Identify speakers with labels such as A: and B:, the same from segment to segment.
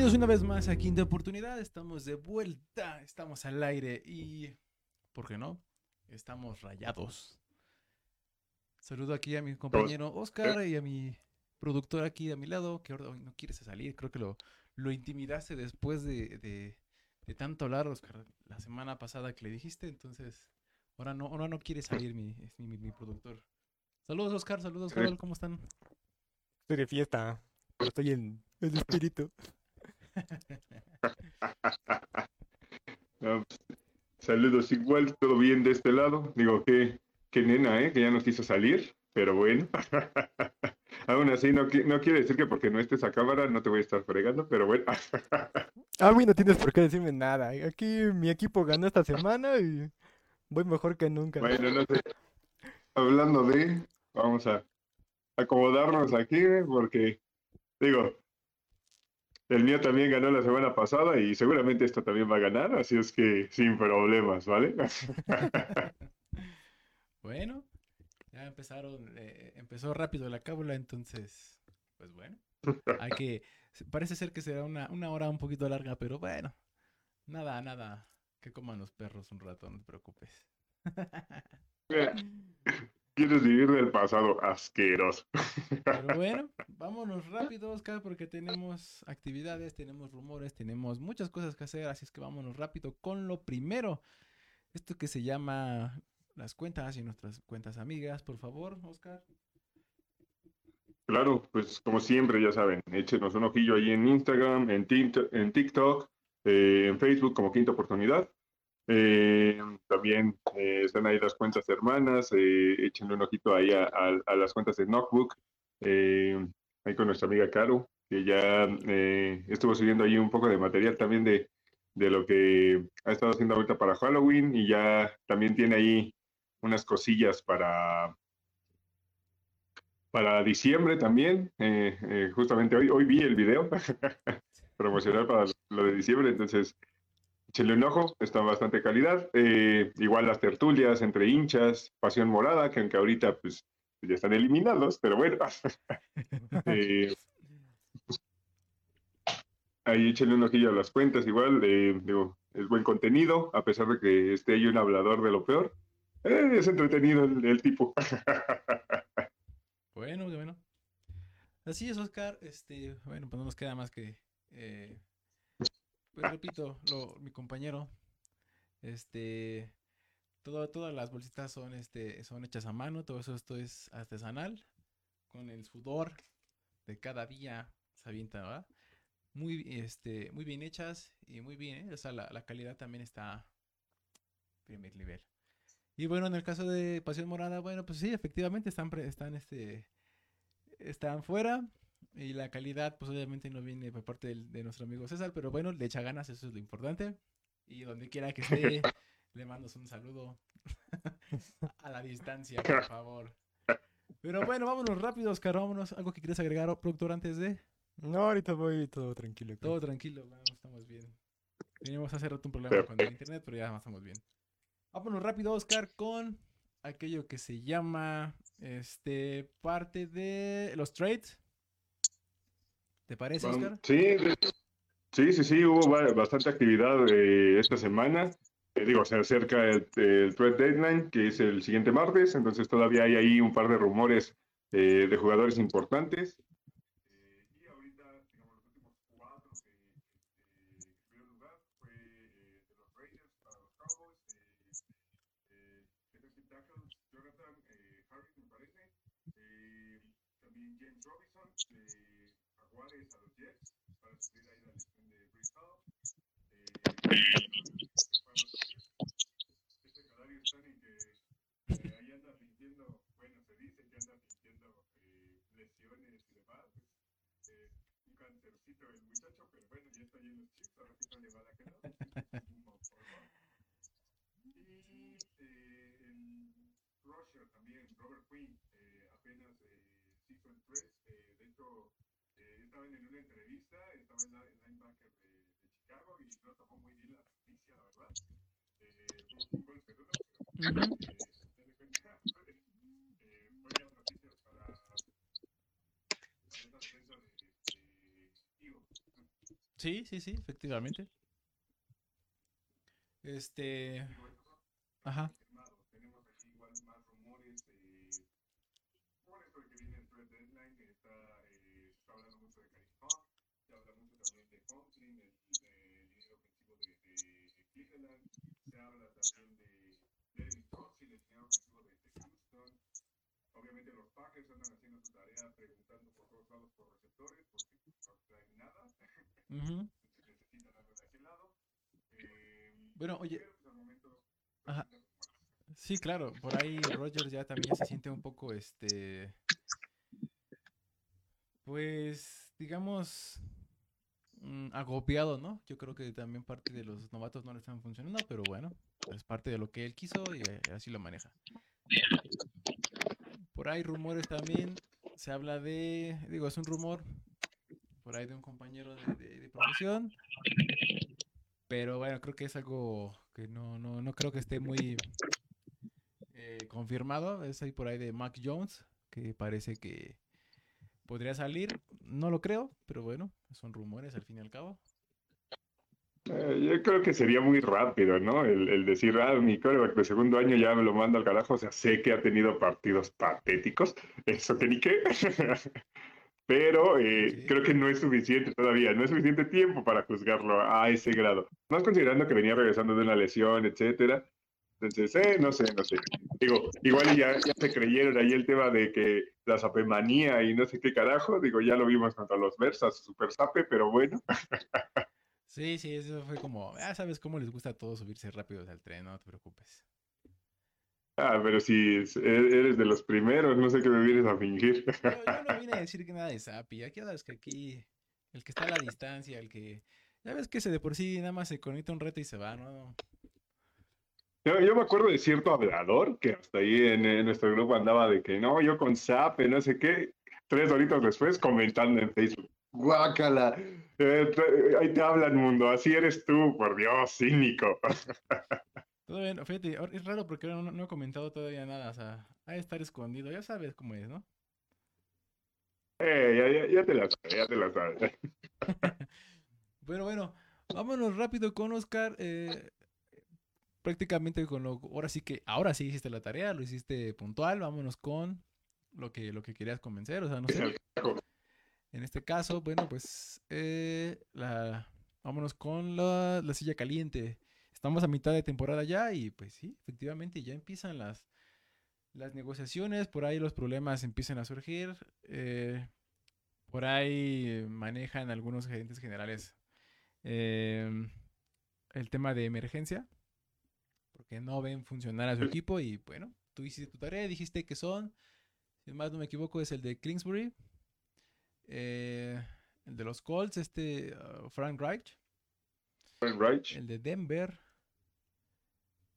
A: Bienvenidos una vez más a Quinta Oportunidad. Estamos de vuelta, estamos al aire y, ¿por qué no? Estamos rayados. Saludo aquí a mi compañero Oscar y a mi productor aquí a mi lado, que hoy no quiere salir. Creo que lo, lo intimidaste después de, de, de tanto hablar, Oscar, la semana pasada que le dijiste. Entonces, ahora no, ahora no quiere salir mi, mi, mi- productor. Saludos, Oscar. Saludos, Carol. ¿Cómo están?
B: Estoy de fiesta. Estoy en el espíritu.
C: No, pues, saludos igual, todo bien de este lado. Digo, qué, qué nena, ¿eh? Que ya nos quiso salir, pero bueno. Aún así, no, qui- no quiere decir que porque no estés a cámara no te voy a estar fregando, pero bueno.
B: A mí no tienes por qué decirme nada. Aquí mi equipo ganó esta semana y voy mejor que nunca.
C: bueno, no sé. Hablando de, vamos a acomodarnos aquí, ¿eh? porque, digo, el mío también ganó la semana pasada y seguramente esto también va a ganar, así es que sin problemas, ¿vale?
A: Bueno, ya empezaron, eh, empezó rápido la cábula, entonces, pues bueno, hay que, parece ser que será una, una hora un poquito larga, pero bueno, nada, nada, que coman los perros un rato, no te preocupes.
C: Quieres vivir del pasado, asqueroso.
A: Pero bueno, vámonos rápido, Oscar, porque tenemos actividades, tenemos rumores, tenemos muchas cosas que hacer, así es que vámonos rápido con lo primero. Esto que se llama las cuentas y nuestras cuentas amigas, por favor, Oscar.
C: Claro, pues como siempre, ya saben, échenos un ojillo ahí en Instagram, en, en TikTok, eh, en Facebook como Quinta Oportunidad. Eh, también eh, están ahí las cuentas hermanas, eh, échenle un ojito ahí a, a- a las cuentas de Notebook, eh, ahí con nuestra amiga Caro, que ya eh, estuvo subiendo ahí un poco de material también de, de lo que ha estado haciendo ahorita para Halloween y ya también tiene ahí unas cosillas para para diciembre también. eh, eh, justamente hoy, hoy vi el video promocional para lo de diciembre, entonces échenle un ojo, está bastante calidad. Eh, igual las tertulias entre hinchas, Pasión Morada, que aunque ahorita pues ya están eliminados, pero bueno. Eh, ahí échenle un ojillo a las cuentas, igual, eh, digo, es buen contenido, a pesar de que esté ahí un hablador de lo peor. Es entretenido el, el tipo.
A: Bueno, bueno. Así es, Oscar. Este, bueno, pues no nos queda más que, pues repito, mi compañero, este, todo, todas las bolsitas son, este, son hechas a mano, todo eso esto es artesanal, con el sudor de cada día se avienta, ¿verdad? Muy, este, muy bien hechas y muy bien, ¿eh? O sea, la, la calidad también está primer nivel. Y bueno, en el caso de Pasión Morada, bueno, pues sí, efectivamente están, están, este, están fuera y la calidad, pues obviamente no viene por parte del- de nuestro amigo César, pero bueno, le echa ganas, eso es lo importante. Y donde quiera que esté, le mandas un saludo a la distancia, por favor. Pero bueno, vámonos rápido, Oscar, vámonos. ¿Algo que quieres agregar, productor, antes de?
B: No, ahorita voy todo tranquilo.
A: Todo tranquilo, vamos, estamos bien. Teníamos hace rato un problema con el internet, pero ya estamos bien. Vámonos rápido, Oscar, con aquello que se llama este parte de los trades. ¿Te parece, Oscar?
C: Sí, sí, sí, sí, hubo ba- bastante actividad eh, esta semana. Eh, digo, se acerca el, el trade deadline, que es el siguiente martes, entonces todavía hay ahí un par de rumores eh, de jugadores importantes. Eh, y ahorita, digamos, los últimos cuatro que que tuvieron lugar fue eh, de los Raiders para los Cowboys, eh, eh, defensive tackle Jonathan eh, Harris, me parece, eh, también James Robinson de Jaguares a los Jets para suplir ahí la lesión de Brees Hall. Eh, este Kadarius Toney que eh, ahí anda fingiendo, bueno, se dice que anda fingiendo eh, lesiones y demás. pues, eh, un cancercito el muchacho, pero bueno, ya está ahí en los chips, ahora sí no le van a quedar. Un motorón. Y eh, el Rusher también, Robert Quinn, eh, apenas eh, Season 3, eh, de hecho, eh, estaban en una entrevista, estaba en la
A: Sí, sí, sí, efectivamente. Este. Ajá.
C: Tenemos aquí igual más rumores. Eh, por esto de que viene el trade deadline, está, eh, está hablando mucho de Karim Hunt, se habla mucho también de Conklin, el, el líder ofensivo de, de, de Cleveland, se habla también de Devin Coxin, el líder ofensivo de, de Houston. Obviamente los Packers andan haciendo su tarea preguntando por todos lados por receptores, porque no traen nada. Eh,
A: Bueno, oye, Ajá. Sí, claro, por ahí Rogers ya también se siente un poco, este, pues, digamos, mm, agobiado, ¿no? Yo creo que también parte de los novatos no le están funcionando, pero bueno, es parte de lo que él quiso y eh, así lo maneja. Por ahí rumores también, se habla de, digo, es un rumor, por ahí de un compañero de, de- de profesión, pero bueno, creo que es algo que no, no, no creo que esté muy eh, confirmado. Es ahí por ahí de Mac Jones, que parece que podría salir. No lo creo, pero bueno, son rumores al fin y al cabo.
C: Eh, yo creo que sería muy rápido, ¿no? El, el decir, ah, mi coreback de segundo año ya me lo manda al carajo. O sea, sé que ha tenido partidos patéticos, eso que ni qué. Pero eh,
A: Sí.
C: creo que no es suficiente todavía, no es suficiente tiempo para juzgarlo a ese grado. Más considerando que venía regresando de una lesión, etcétera. Entonces, eh, no sé, no sé. Digo, igual ya, ya se creyeron ahí el tema de que la sapemanía y no sé qué carajo. Digo, ya lo vimos contra los Versas, super sape, pero bueno.
A: Sí, sí, eso fue como, ah, sabes cómo les gusta a todos subirse rápidos al tren, no te preocupes.
C: Ah, pero si es- e- eres de los primeros, no sé qué me vienes a fingir.
A: Yo, yo no vine a decir que nada de Sapi, aquí sabes que aquí el que está a la distancia, el que, ya ves que ese de por sí nada más se conecta un reto y se va, ¿no?
C: Yo, yo me acuerdo de cierto hablador que hasta ahí en, en nuestro grupo andaba de que no, yo con Zape, no sé qué, tres horitas después comentando en Facebook. Guácala, eh, ahí te hablan mundo, así eres tú, por Dios, cínico.
A: Todavía, no- fíjate, es raro porque no, no he comentado todavía nada, o sea, ha de estar escondido, ya sabes cómo es, ¿no?
C: Eh, ya, ya- ya te la sabes, ya te la sabes.
A: Bueno, bueno, vámonos rápido con Oscar. eh, prácticamente con lo. Ahora sí que. Ahora sí hiciste la tarea, lo hiciste puntual. Vámonos con lo que, lo que querías convencer. O sea, no sé. En este caso, bueno, pues. eh, la, vámonos con la, la silla caliente. Estamos a mitad de temporada ya y pues sí, efectivamente ya empiezan las, las negociaciones. Por ahí los problemas empiezan a surgir. eh, por ahí manejan algunos gerentes generales eh, el tema de emergencia, porque no ven funcionar a su equipo y bueno, tú hiciste tu tarea, dijiste que son, si más no me equivoco, es el de Kingsbury, eh, el de los Colts, este uh, Frank Reich,
C: Right.
A: el de Denver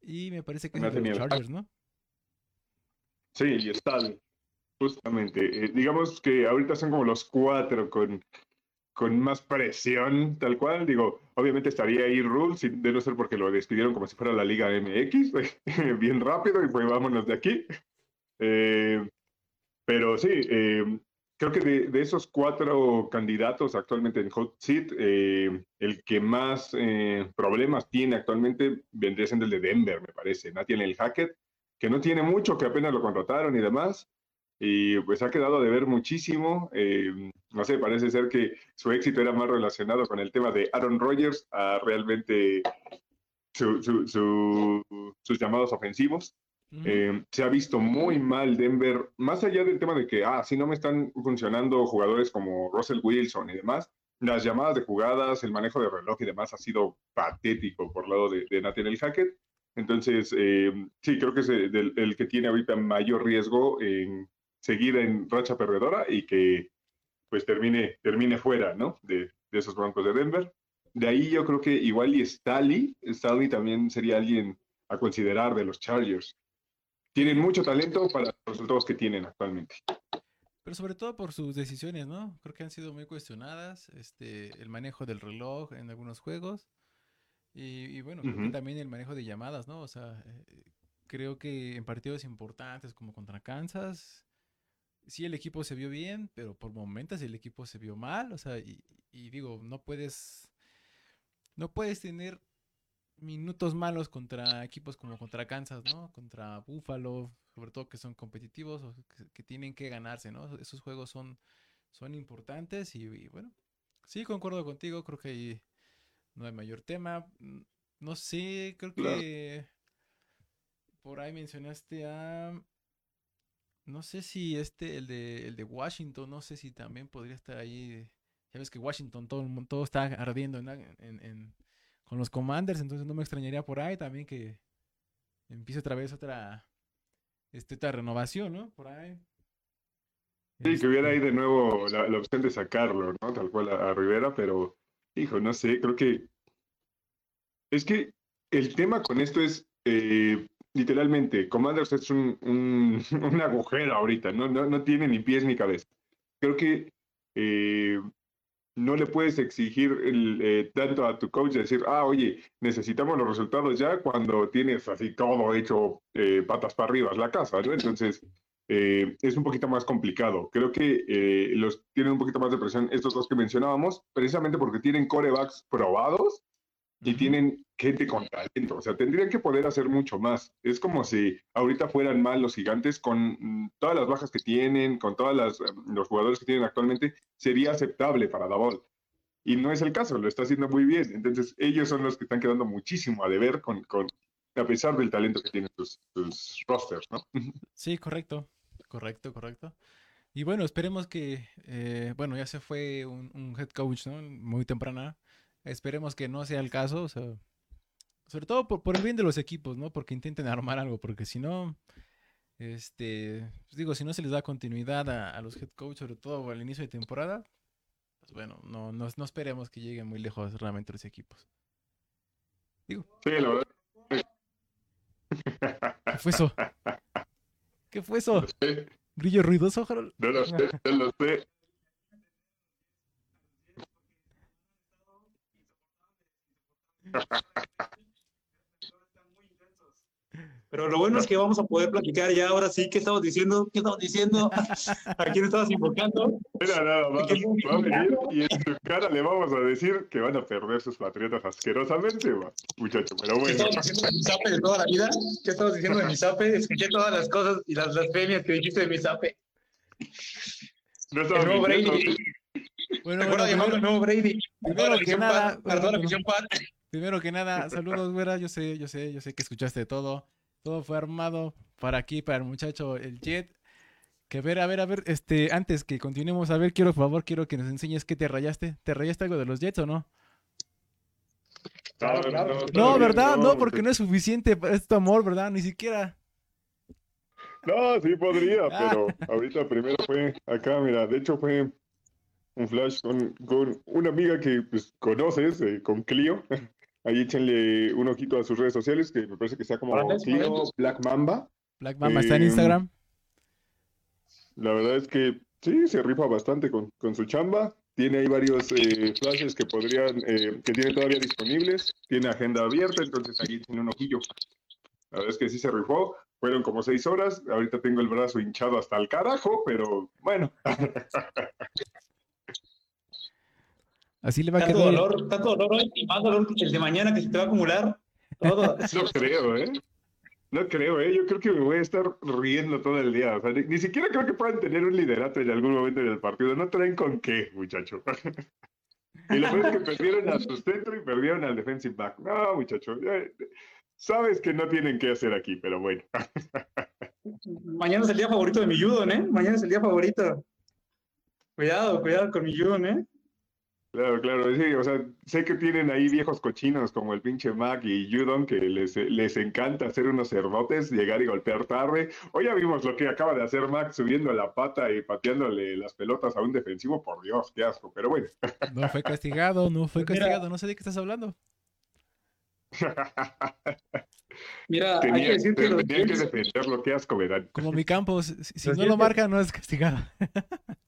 A: y me parece que es de los Chargers, ¿no?
C: Sí, y está, justamente. Eh, digamos que ahorita son como los cuatro con, con más presión, tal cual. Digo, obviamente estaría ahí Rules, de no ser porque lo despidieron como si fuera la Liga MX, bien rápido, y pues vámonos de aquí. Eh, pero sí, eh, creo que de, esos cuatro candidatos actualmente en Hot Seat, eh, el que más eh, problemas tiene actualmente vendría siendo el de Denver, me parece. Nathaniel Hackett que no tiene mucho, que apenas lo contrataron y demás, y pues ha quedado de ver muchísimo. eh, no sé, parece ser que su éxito era más relacionado con el tema de Aaron Rodgers a realmente su- su- su- sus llamados ofensivos. Eh, se ha visto muy mal Denver, más allá del tema de que, ah, si no me están funcionando jugadores como Russell Wilson y demás, las llamadas de jugadas, el manejo de reloj y demás ha sido patético por lado de, de Nathaniel Hackett. Entonces, eh, sí, creo que es el, que tiene ahorita mayor riesgo en seguir en racha perdedora y que pues termine, termine fuera, ¿no? De, de esos Broncos de Denver. De ahí yo creo que igual y Staley, Staley también sería alguien a considerar de los Chargers. Tienen mucho talento para los resultados que tienen actualmente.
A: Pero sobre todo por sus decisiones, ¿no? Creo que han sido muy cuestionadas. Este, el manejo del reloj en algunos juegos. Y, y bueno, también el manejo de llamadas, ¿no? O sea, eh, creo que en partidos importantes como contra Kansas, sí el equipo se vio bien, pero por momentos el equipo se vio mal. O sea, y, y digo, no puedes no puedes tener minutos malos contra equipos como contra Kansas, ¿no? Contra Buffalo, sobre todo que son competitivos o que, que tienen que ganarse, ¿no? Esos juegos son, son importantes y, y bueno, sí, concuerdo contigo, creo que ahí no hay mayor tema. Mm, No sé, creo
C: Claro.
A: que por ahí mencionaste a... No sé si este, el de, el de Washington, no sé si también podría estar ahí. Ya ves que Washington, todo, todo está ardiendo en, en- en- con los Commanders, entonces no me extrañaría por ahí también que empiece otra vez otra, este, otra renovación, ¿no? Por ahí.
C: Sí, que hubiera ahí
A: Este,
C: de nuevo la, la opción de sacarlo, ¿no? Tal cual a, a Rivera, pero, hijo, no sé, creo que es que el tema con esto es, eh, literalmente, Commanders es un, un, un agujero ahorita, ¿no? No, no tiene ni pies ni cabeza. Creo que eh, no le puedes exigir el, eh, tanto a tu coach decir, ah, oye, necesitamos los resultados ya cuando tienes así todo hecho eh, patas para arriba, la casa, ¿no? Entonces, eh, es un poquito más complicado. Creo que eh, los tienen un poquito más de presión estos dos que mencionábamos, precisamente porque tienen corebacks probados y tienen gente con talento. O sea, tendrían que poder hacer mucho más. Es como si ahorita fueran mal los gigantes con mm, todas las bajas que tienen, con todos los jugadores que tienen actualmente, sería aceptable para Davol. Y no es el caso, lo está haciendo muy bien. Entonces, ellos son los que están quedando muchísimo a deber con, con a pesar del talento que tienen sus, sus rosters, ¿no?
A: Sí, correcto, correcto, correcto. Y bueno, esperemos que, eh, bueno, ya se fue un, un head coach, ¿no? Muy temprana. Esperemos que no sea el caso, o sea, sobre todo por, por el bien de los equipos, ¿no? Porque intenten armar algo, porque si no, este, pues digo, si no se les da continuidad a, a los head coach, sobre todo al inicio de temporada, pues bueno, no, no, no esperemos que lleguen muy lejos realmente los equipos. Digo,
C: Sí, la verdad.
A: ¿qué fue eso? ¿Qué fue eso?
C: No sé,
A: ¿Grillo ruidoso, Harold?
C: no lo sé, no lo sé.
D: Pero lo bueno es que vamos a poder platicar ya ahora sí. ¿Qué estamos diciendo? ¿Qué estamos diciendo? ¿A quién estabas invocando?
C: Mira, nada más, va a venir y en su cara le vamos a decir que van a perder sus patriotas asquerosamente, muchacho, pero
D: ¿Qué
C: bueno.
D: estabas diciendo de mi zape de toda la vida? ¿Qué estabas diciendo de mi zape? Escuché todas las cosas y las blasfemias que dijiste de mi zape.
C: No
D: El
C: estaba
D: nuevo. Brady.
A: Bueno,
D: ¿Te
A: bueno, primero,
D: el nuevo Brady?
A: primero
D: la
A: que nada,
D: perdón, la
A: bueno,
D: visión pad.
A: Primero que nada, saludos, güera. Yo sé, yo sé, yo sé que escuchaste todo. Todo fue armado para aquí, para el muchacho, el Jet. Que ver, a ver, a ver, este, antes que continuemos, a ver, quiero, por favor, quiero que nos enseñes qué te rayaste. ¿Te rayaste algo de los Jets o no?
C: No, no,
D: claro.
C: no,
A: No, ¿verdad? No, porque no es suficiente para este amor, ¿verdad? Ni siquiera.
C: No, sí podría,
A: Ah.
C: pero ahorita primero fue acá, mira, de hecho fue un flash con, con una amiga que pues, conoces, eh, con Clio. Ahí échenle un ojito a sus redes sociales, que me parece que está como
D: órale.
C: Black Mamba.
A: Black Mamba está en
C: Eh,
A: Instagram.
C: La verdad es que sí, se rifa bastante con, con su chamba. Tiene ahí varios eh, flashes que podrían, eh, que tiene todavía disponibles. Tiene agenda abierta, entonces ahí tiene un ojillo. La verdad es que sí se rifó. Fueron como seis horas. Ahorita tengo el brazo hinchado hasta el carajo, pero bueno.
A: Así le va a quedar.
D: dolor, tanto dolor hoy y más dolor que el de mañana que se te va a acumular. Todo.
C: No creo, ¿eh? No creo, ¿eh? Yo creo que me voy a estar riendo todo el día. O sea, ni, ni siquiera creo que puedan tener un liderato en algún momento en el partido. No traen con qué, muchacho. y lo peor es que perdieron a su centro y perdieron al defensive back. No, muchacho. ya- sabes que no tienen qué hacer aquí, pero bueno.
D: Mañana es el día favorito de mi Judon, ¿eh? Mañana es el día favorito. Cuidado, cuidado con mi Judon, ¿eh?
C: Claro, claro, sí, o sea, sé que tienen ahí viejos cochinos como el pinche Mac y Judon que les, les encanta hacer unos cerdotes, llegar y golpear tarde. Hoy ya vimos lo que acaba de hacer Mac subiendo la pata y pateándole las pelotas a un defensivo, por Dios, qué asco, pero bueno.
A: No fue castigado, no fue
D: Pues mira.
A: castigado. No sé de qué estás hablando.
D: Mira, hay que
C: Tenía,
D: decir que
C: tenía que defenderlo, qué asco me dan.
A: Como mi campo, si, no lo marca, no es castigado.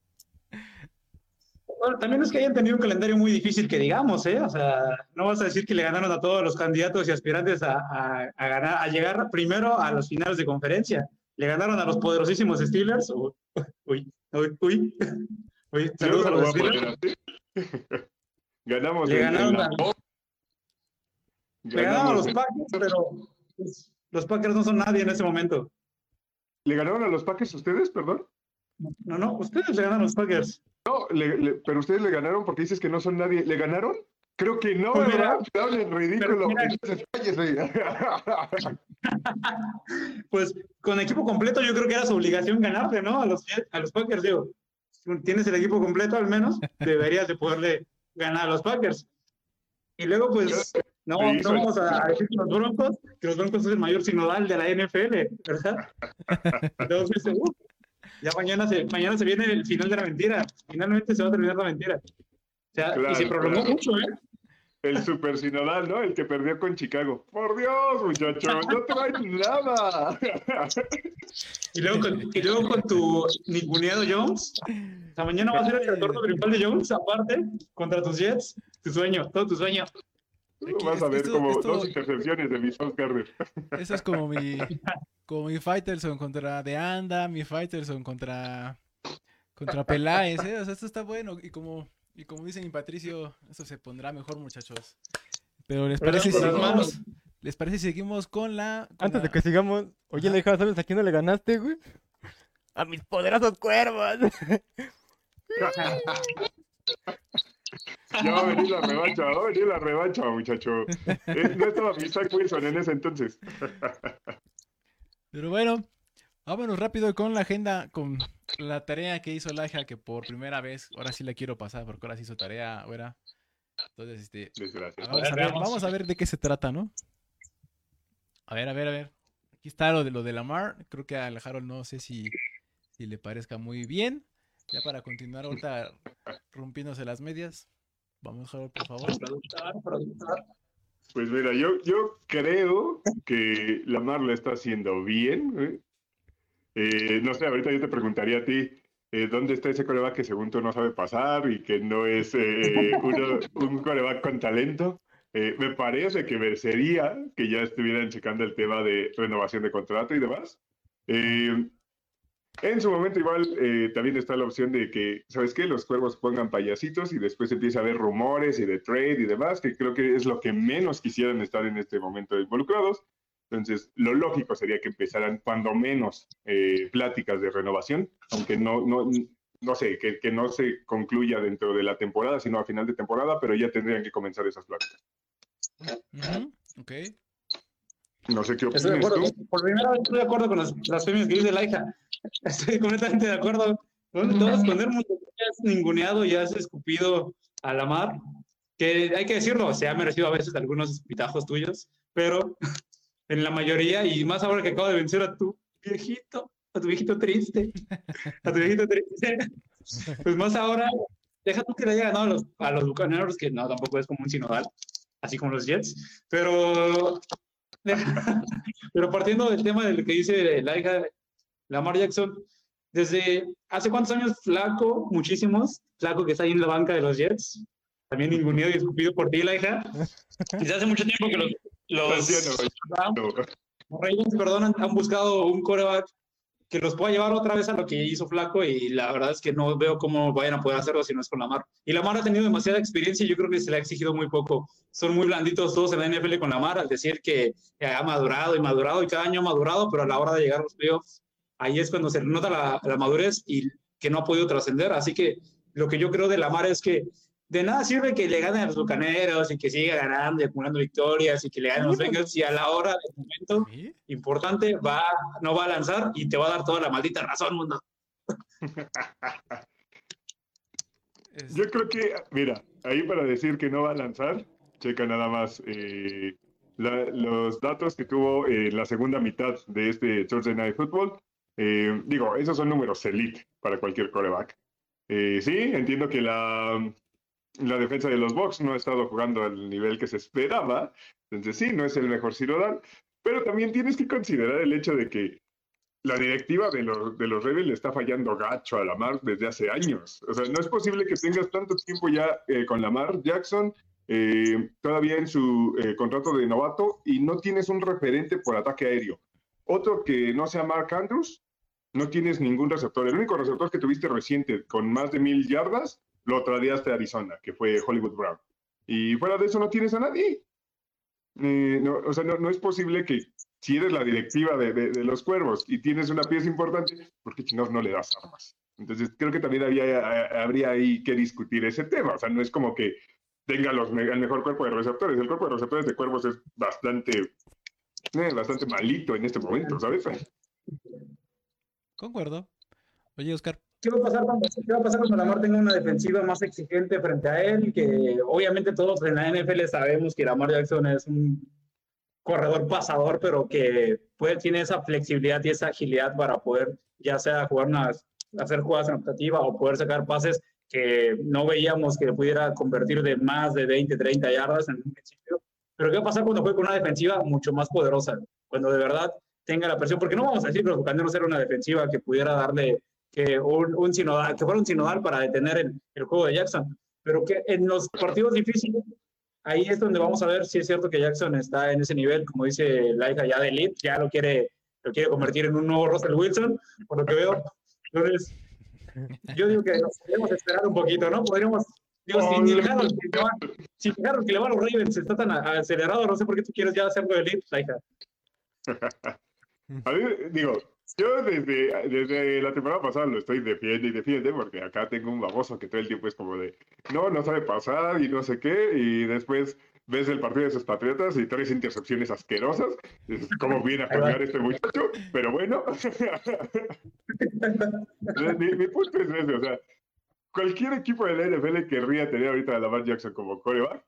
D: Bueno, también es que hayan tenido un calendario muy difícil que digamos, ¿eh? O sea, no vas a decir que le ganaron a todos los candidatos y aspirantes a, a- a ganar, a llegar primero a los finales de conferencia. Le ganaron a los poderosísimos Steelers. Uy, uy, uy, uy. Saludos a
C: lo
D: los Steelers.
C: Ganamos
D: Le ganaron a- Le ganaron a los. Packers, pero pues, los Packers no son nadie en ese momento.
C: ¿Le ganaron a los Packers ustedes, perdón?
D: No, no, ustedes le ganaron a los Packers.
C: No, le- le- pero ustedes le ganaron porque dices que no son nadie. ¿Le ganaron? Creo que no,
D: Pues mira,
C: ridículo.
D: mira-. Pues con equipo completo yo creo que era su obligación ganarle, ¿no? A los, a los Packers, digo. Si tienes el equipo completo al menos, deberías de poderle ganar a los Packers. Y luego, pues, no, no vamos a decir que los Broncos, que los Broncos es el mayor sinodal de la NFL, ¿verdad? Entonces, uh, ya mañana se, mañana se viene el final de la mentira. Finalmente se va a terminar la mentira. O sea, y se prolongó
C: claro.
D: mucho, ¿eh?
C: El super sinodal, ¿no? El que perdió con Chicago. Por Dios, muchachos, no traen nada.
D: Y luego con, y luego con tu ninguneado Jones. O sea, mañana va a ser el retorno triunfal de Jones, aparte, contra tus Jets. Tu sueño, todo tu sueño.
A: Aquí,
C: Vas a ver
A: esto-
C: como
A: esto-
C: dos intercepciones de mis Garner.
A: Eso es como mi, como mi Fighterson contra De Anda, mi Fighterson contra, contra Peláez, ¿eh? O sea, esto está bueno. Y como, y como dice mi Patricio, esto se pondrá mejor, muchachos. Pero ¿les
D: Pero
A: parece si seguimos. ¿les parece si seguimos con la... con
B: Antes de que sigamos, oye,
A: Ajá.
B: Aleja, ¿sabes a quién no le ganaste, güey? A mis poderosos cuervos.
C: Ya va a venir la revancha, va a venir la revancha, muchacho. Eh, no estaba mi Zach Wilson en ese entonces.
A: Pero bueno, vámonos rápido con la agenda, con la tarea que hizo Laja, que por primera vez, ahora sí la quiero pasar, porque ahora sí hizo tarea, ahora. Entonces, este,
C: Desgracia.
A: vamos a ver,
D: veamos.
A: vamos a ver de qué se trata, ¿no? A ver, a ver, a ver. Aquí está lo de lo de Lamar. Creo que a Harold no sé si, si le parezca muy bien. Ya para continuar ahorita rompiéndose las medias. Vamos, Harold, por favor.
C: Pues mira, yo, yo creo que Lamar lo está haciendo bien. ¿eh? Eh, no sé, ahorita yo te preguntaría a ti, eh, ¿dónde está ese coreback que según tú no sabe pasar y que no es eh, uno- un coreback con talento? Eh, me parece que merecería que ya estuvieran checando el tema de renovación de contrato y demás. Eh, en su momento igual eh, también está la opción de que, ¿sabes qué? Los cuervos pongan payasitos y después empieza a haber rumores y de trade y demás, que creo que es lo que menos quisieran estar en este momento involucrados. Entonces, lo lógico sería que empezaran cuando menos eh, pláticas de renovación, aunque no, no, no sé, que, que no se concluya dentro de la temporada, sino a final de temporada, pero ya tendrían que comenzar esas pláticas.
A: Ok.
C: No sé qué
D: Estoy de
C: opinas
D: acuerdo.
C: tú.
D: Por primera vez estoy de acuerdo con las blasfemias que dice Laija. Estoy completamente de acuerdo. Todos cuando el mundo ya has ninguneado y has escupido a la mar, que hay que decirlo, se ha merecido a veces algunos pitajos tuyos, pero en la mayoría, y más ahora que acabo de vencer a tu viejito, a tu viejito triste, a tu viejito triste, pues más ahora, deja tú que le haya ganado a los, a los Bucaneros, que no, tampoco es como un sinodal, así como los Jets, pero pero partiendo del tema del que dice la hija Lamar Jackson, desde hace cuántos años flaco, muchísimos, flaco que está ahí en la banca de los Jets, también ninguneado y escupido por ti, la hija. Desde hace mucho tiempo que los, los Rams,
C: no.
D: Ravens, perdón, han, han buscado un coreback que los pueda llevar otra vez a lo que hizo Flaco y la verdad es que no veo cómo vayan a poder hacerlo si no es con Lamar. Y Lamar ha tenido demasiada experiencia y yo creo que se le ha exigido muy poco. Son muy blanditos todos en la NFL con Lamar al decir que ha madurado y madurado y cada año ha madurado, pero a la hora de llegar a los playoffs, ahí es cuando se nota la, la madurez y que no ha podido trascender. Así que lo que yo creo de Lamar es que de nada sirve que le ganen a los bucaneros y que siga ganando y acumulando victorias y que le ganen a los Bengals si a la hora del momento
A: Sí.
D: importante, va, no va a lanzar y te va a dar toda la maldita razón, mundo.
C: Yo creo que, mira, ahí para decir que no va a lanzar, checa nada más eh, la- los datos que tuvo en la segunda mitad de este Thursday Night Football. Eh, digo, esos son números elite para cualquier coreback. Eh, sí, entiendo que la, la defensa de los Bucks no ha estado jugando al nivel que se esperaba, entonces sí, no es el mejor ciudadano, pero también tienes que considerar el hecho de que la directiva de los, de los Rebels está fallando gacho a Lamar desde hace años. O sea, no es posible que tengas tanto tiempo ya eh, con Lamar Jackson, eh, todavía en su eh, contrato de novato, y no tienes un referente por ataque aéreo. Otro que no sea Mark Andrews, no tienes ningún receptor. El único receptor que tuviste reciente con más de mil yardas, lo tradeaste a Arizona, que fue Hollywood Brown. Y fuera de eso no tienes a nadie. eh, no, o sea, no, no es posible que si eres la directiva de, de, de los cuervos y tienes una pieza importante, porque chingados no le das armas? Entonces, creo que también había, habría ahí que discutir ese tema. O sea, no es como que tenga los, el mejor cuerpo de receptores. El cuerpo de receptores de cuervos es bastante, bastante malito en este momento, ¿sabes?
A: Concuerdo. Oye, Oscar,
D: ¿Qué va a pasar cuando, qué va a pasar cuando Lamar tenga una defensiva más exigente frente a él? Que obviamente todos en la NFL sabemos que Lamar Jackson es un corredor pasador, pero que puede, tiene esa flexibilidad y esa agilidad para poder ya sea jugar unas, hacer jugadas en optativa o poder sacar pases que no veíamos que pudiera convertir de más de 20, 30 yardas en un principio. Pero ¿qué va a pasar cuando juegue con una defensiva mucho más poderosa? Cuando de verdad tenga la presión, porque no vamos a decir que los bucaneros eran una defensiva que pudiera darle que un, un sinodal, que fuera un sinodal para detener el, el juego de Jackson, pero que en los partidos difíciles, ahí es donde vamos a ver si es cierto que Jackson está en ese nivel, como dice la hija ya de Elite, ya lo quiere, lo quiere convertir en un nuevo Russell Wilson, por lo que veo. Entonces, yo digo que nos podemos esperar un poquito, ¿no? Podríamos, digo, si ni el Harold que le va- si el Harold que le va a los Ravens está tan acelerado, no sé por qué tú quieres ya hacerlo de Elite, la hija.
C: A mí, digo, yo desde, desde la temporada pasada lo estoy defiende y defiende porque acá tengo un baboso que todo el tiempo es como de, no, no sabe pasar y no sé qué, y después ves el partido de sus patriotas y tres intercepciones asquerosas. ¿Cómo viene a jugar este muchacho? Pero bueno, mi, mi punto es ese, o sea, cualquier equipo de la NFL querría tener ahorita a Lamar Jackson como coreback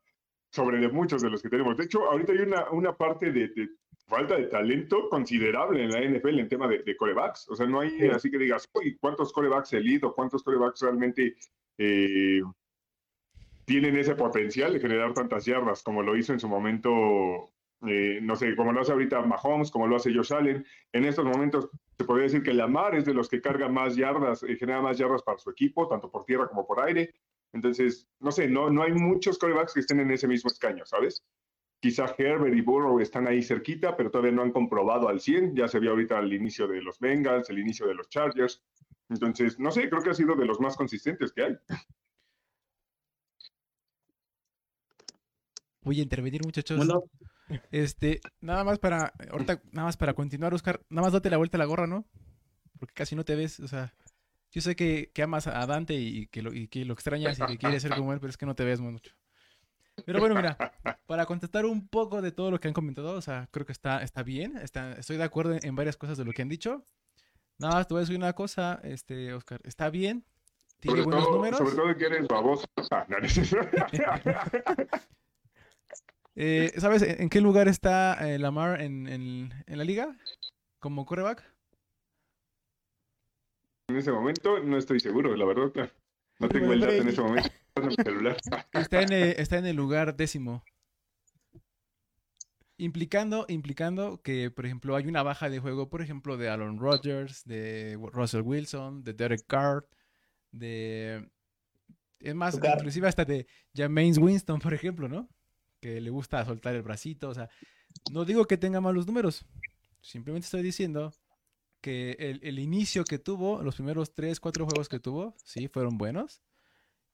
C: sobre de muchos de los que tenemos. De hecho, ahorita hay una, una parte de, de falta de talento considerable en la NFL en tema de, de corebacks. O sea, no hay
D: Sí.
C: así que digas, uy, ¿cuántos corebacks elite o cuántos corebacks realmente eh, tienen ese potencial de generar tantas yardas como lo hizo en su momento, eh, no sé, como lo hace ahorita Mahomes, como lo hace Josh Allen? En estos momentos se podría decir que Lamar es de los que carga más yardas, eh, genera más yardas para su equipo, tanto por tierra como por aire. Entonces, no sé, no, no hay muchos corebacks que estén en ese mismo escaño, ¿sabes? Quizá Herbert y Burrow están ahí cerquita, pero todavía no han comprobado al 100. Ya se vio ahorita el inicio de los Bengals, el inicio de los Chargers. Entonces, no sé, creo que ha sido de los más consistentes que hay.
A: voy a intervenir, muchachos.
D: Bueno,
A: Este, nada más para, ahorita, nada más para continuar, Oscar, nada más date la vuelta a la gorra, ¿no? Porque casi no te ves, o sea, yo sé que, que amas a Dante y que, lo, y que lo extrañas y que quieres ser como él, pero es que no te ves mucho. Pero bueno, mira, para contestar un poco de todo lo que han comentado, o sea, creo que está, está bien, está, estoy de acuerdo en, en varias cosas de lo que han dicho. Nada más te voy a decir una cosa, este, Oscar, está bien, tiene
C: Sobre
A: buenos
C: todo,
A: números.
C: sobre todo que eres baboso.
A: Eh, ¿Sabes en qué lugar está eh, Lamar en, en- en la liga? Como coreback.
C: en ese momento no estoy seguro, la verdad. No tengo el dato en ese momento. en mi celular.
A: Está en, el, está en el lugar décimo. Implicando, implicando que, por ejemplo, hay una baja de juego, por ejemplo, de Aaron Rodgers, de Russell Wilson, de Derek Carr, de... Es más, inclusive hasta de Jameis Winston, por ejemplo, ¿no? Que le gusta soltar el bracito, o sea, no digo que tenga malos números, simplemente estoy diciendo que el, el inicio que tuvo, los primeros 3, 4 juegos que tuvo, sí, fueron buenos.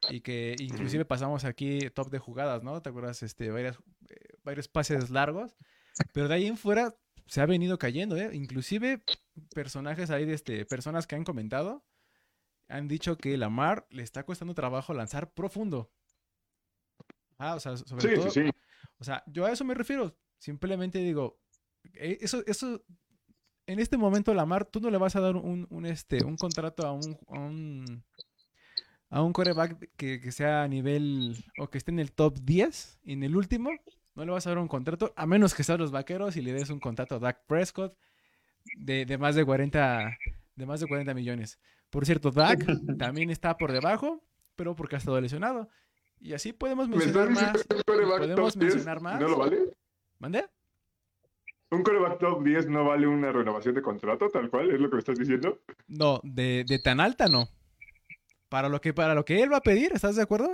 A: Y que inclusive pasamos aquí top de jugadas, ¿no? ¿Te acuerdas? Este, varias, eh, varios pases largos. Pero de ahí en fuera se ha venido cayendo, ¿eh? Inclusive personajes ahí, de este, personas que han comentado, han dicho que Lamar le está costando trabajo lanzar profundo. Ah, o sea, sobre
C: Sí,
A: todo,
C: sí, sí.
A: o sea, yo a eso me refiero. Simplemente digo, eh, eso, eso, en este momento, Lamar, tú no le vas a dar un, un, este, un contrato a un, a un, a un coreback que, que sea a nivel, o que esté en el top 10, y en el último, no le vas a dar un contrato, a menos que sean los vaqueros y le des un contrato a Dak Prescott de, de más de 40, de más de 40 millones. Por cierto, Dak también está por debajo, pero porque ha estado lesionado. Y así podemos
C: ¿Me estás
A: mencionar más. podemos
C: top 10
A: mencionar más.
C: no lo vale?
A: ¿Mande?
C: ¿Un coreback top 10 no vale una renovación de contrato, tal cual? ¿Es lo que me estás diciendo?
A: No, de, de tan alta no. Para lo que para lo que él va a pedir, ¿estás de acuerdo?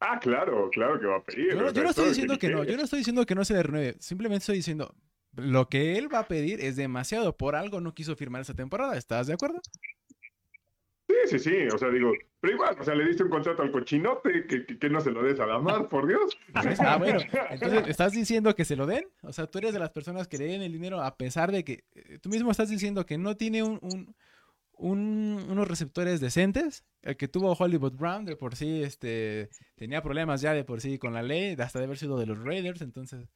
C: Ah, claro, claro que va a pedir.
A: Yo no, yo estoy diciendo que no, yo no estoy diciendo que no se le renueve, simplemente estoy diciendo lo que él va a pedir es demasiado, por algo no quiso firmar esta temporada, ¿estás de acuerdo?
C: Sí, sí, sí, o sea, digo, pero igual, o sea, le diste un contrato al cochinote, que, que, que no se lo des a la mar, por Dios.
A: Ah, bueno, entonces, ¿estás diciendo que se lo den? O sea, tú eres de las personas que le den el dinero a pesar de que eh, tú mismo estás diciendo que no tiene un, un- un- unos receptores decentes. El que tuvo Hollywood Brown de por sí este, tenía problemas ya de por sí con la ley, hasta de haber sido de los Raiders, entonces...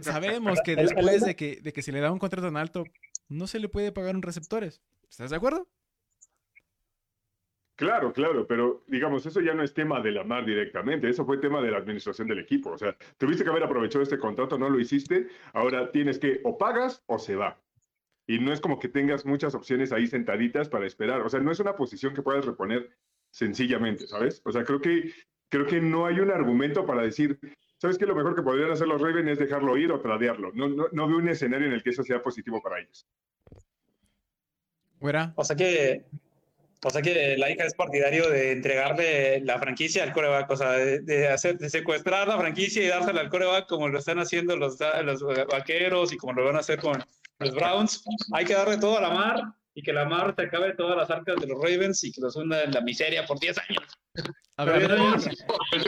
A: Sabemos que después de que, de que se le da un contrato tan alto, no se le puede pagar un receptores. ¿Estás de acuerdo?
C: Claro, claro, pero digamos, eso ya no es tema de la mar directamente, eso fue tema de la administración del equipo. O sea, tuviste que haber aprovechado este contrato, no lo hiciste, ahora tienes que o pagas o se va. Y no es como que tengas muchas opciones ahí sentaditas para esperar. O sea, no es una posición que puedas reponer sencillamente, ¿sabes? O sea, creo que, creo que no hay un argumento para decir, ¿sabes qué? Lo mejor que podrían hacer los Ravens es dejarlo ir o tradearlo. No, no, no veo un escenario en el que eso sea positivo para ellos.
A: ¿Fuera?
D: O sea que, o sea que la hija es partidario de entregarle la franquicia al coreback, o sea, de, de hacer, de secuestrar la franquicia y dársela al coreback como lo están haciendo los, los vaqueros y como lo van a hacer con los Browns. Hay que darle todo a la mar y que la mar se acabe todas las arcas de los Ravens y que los hunda en la miseria por 10 años.
A: A ver, a ver,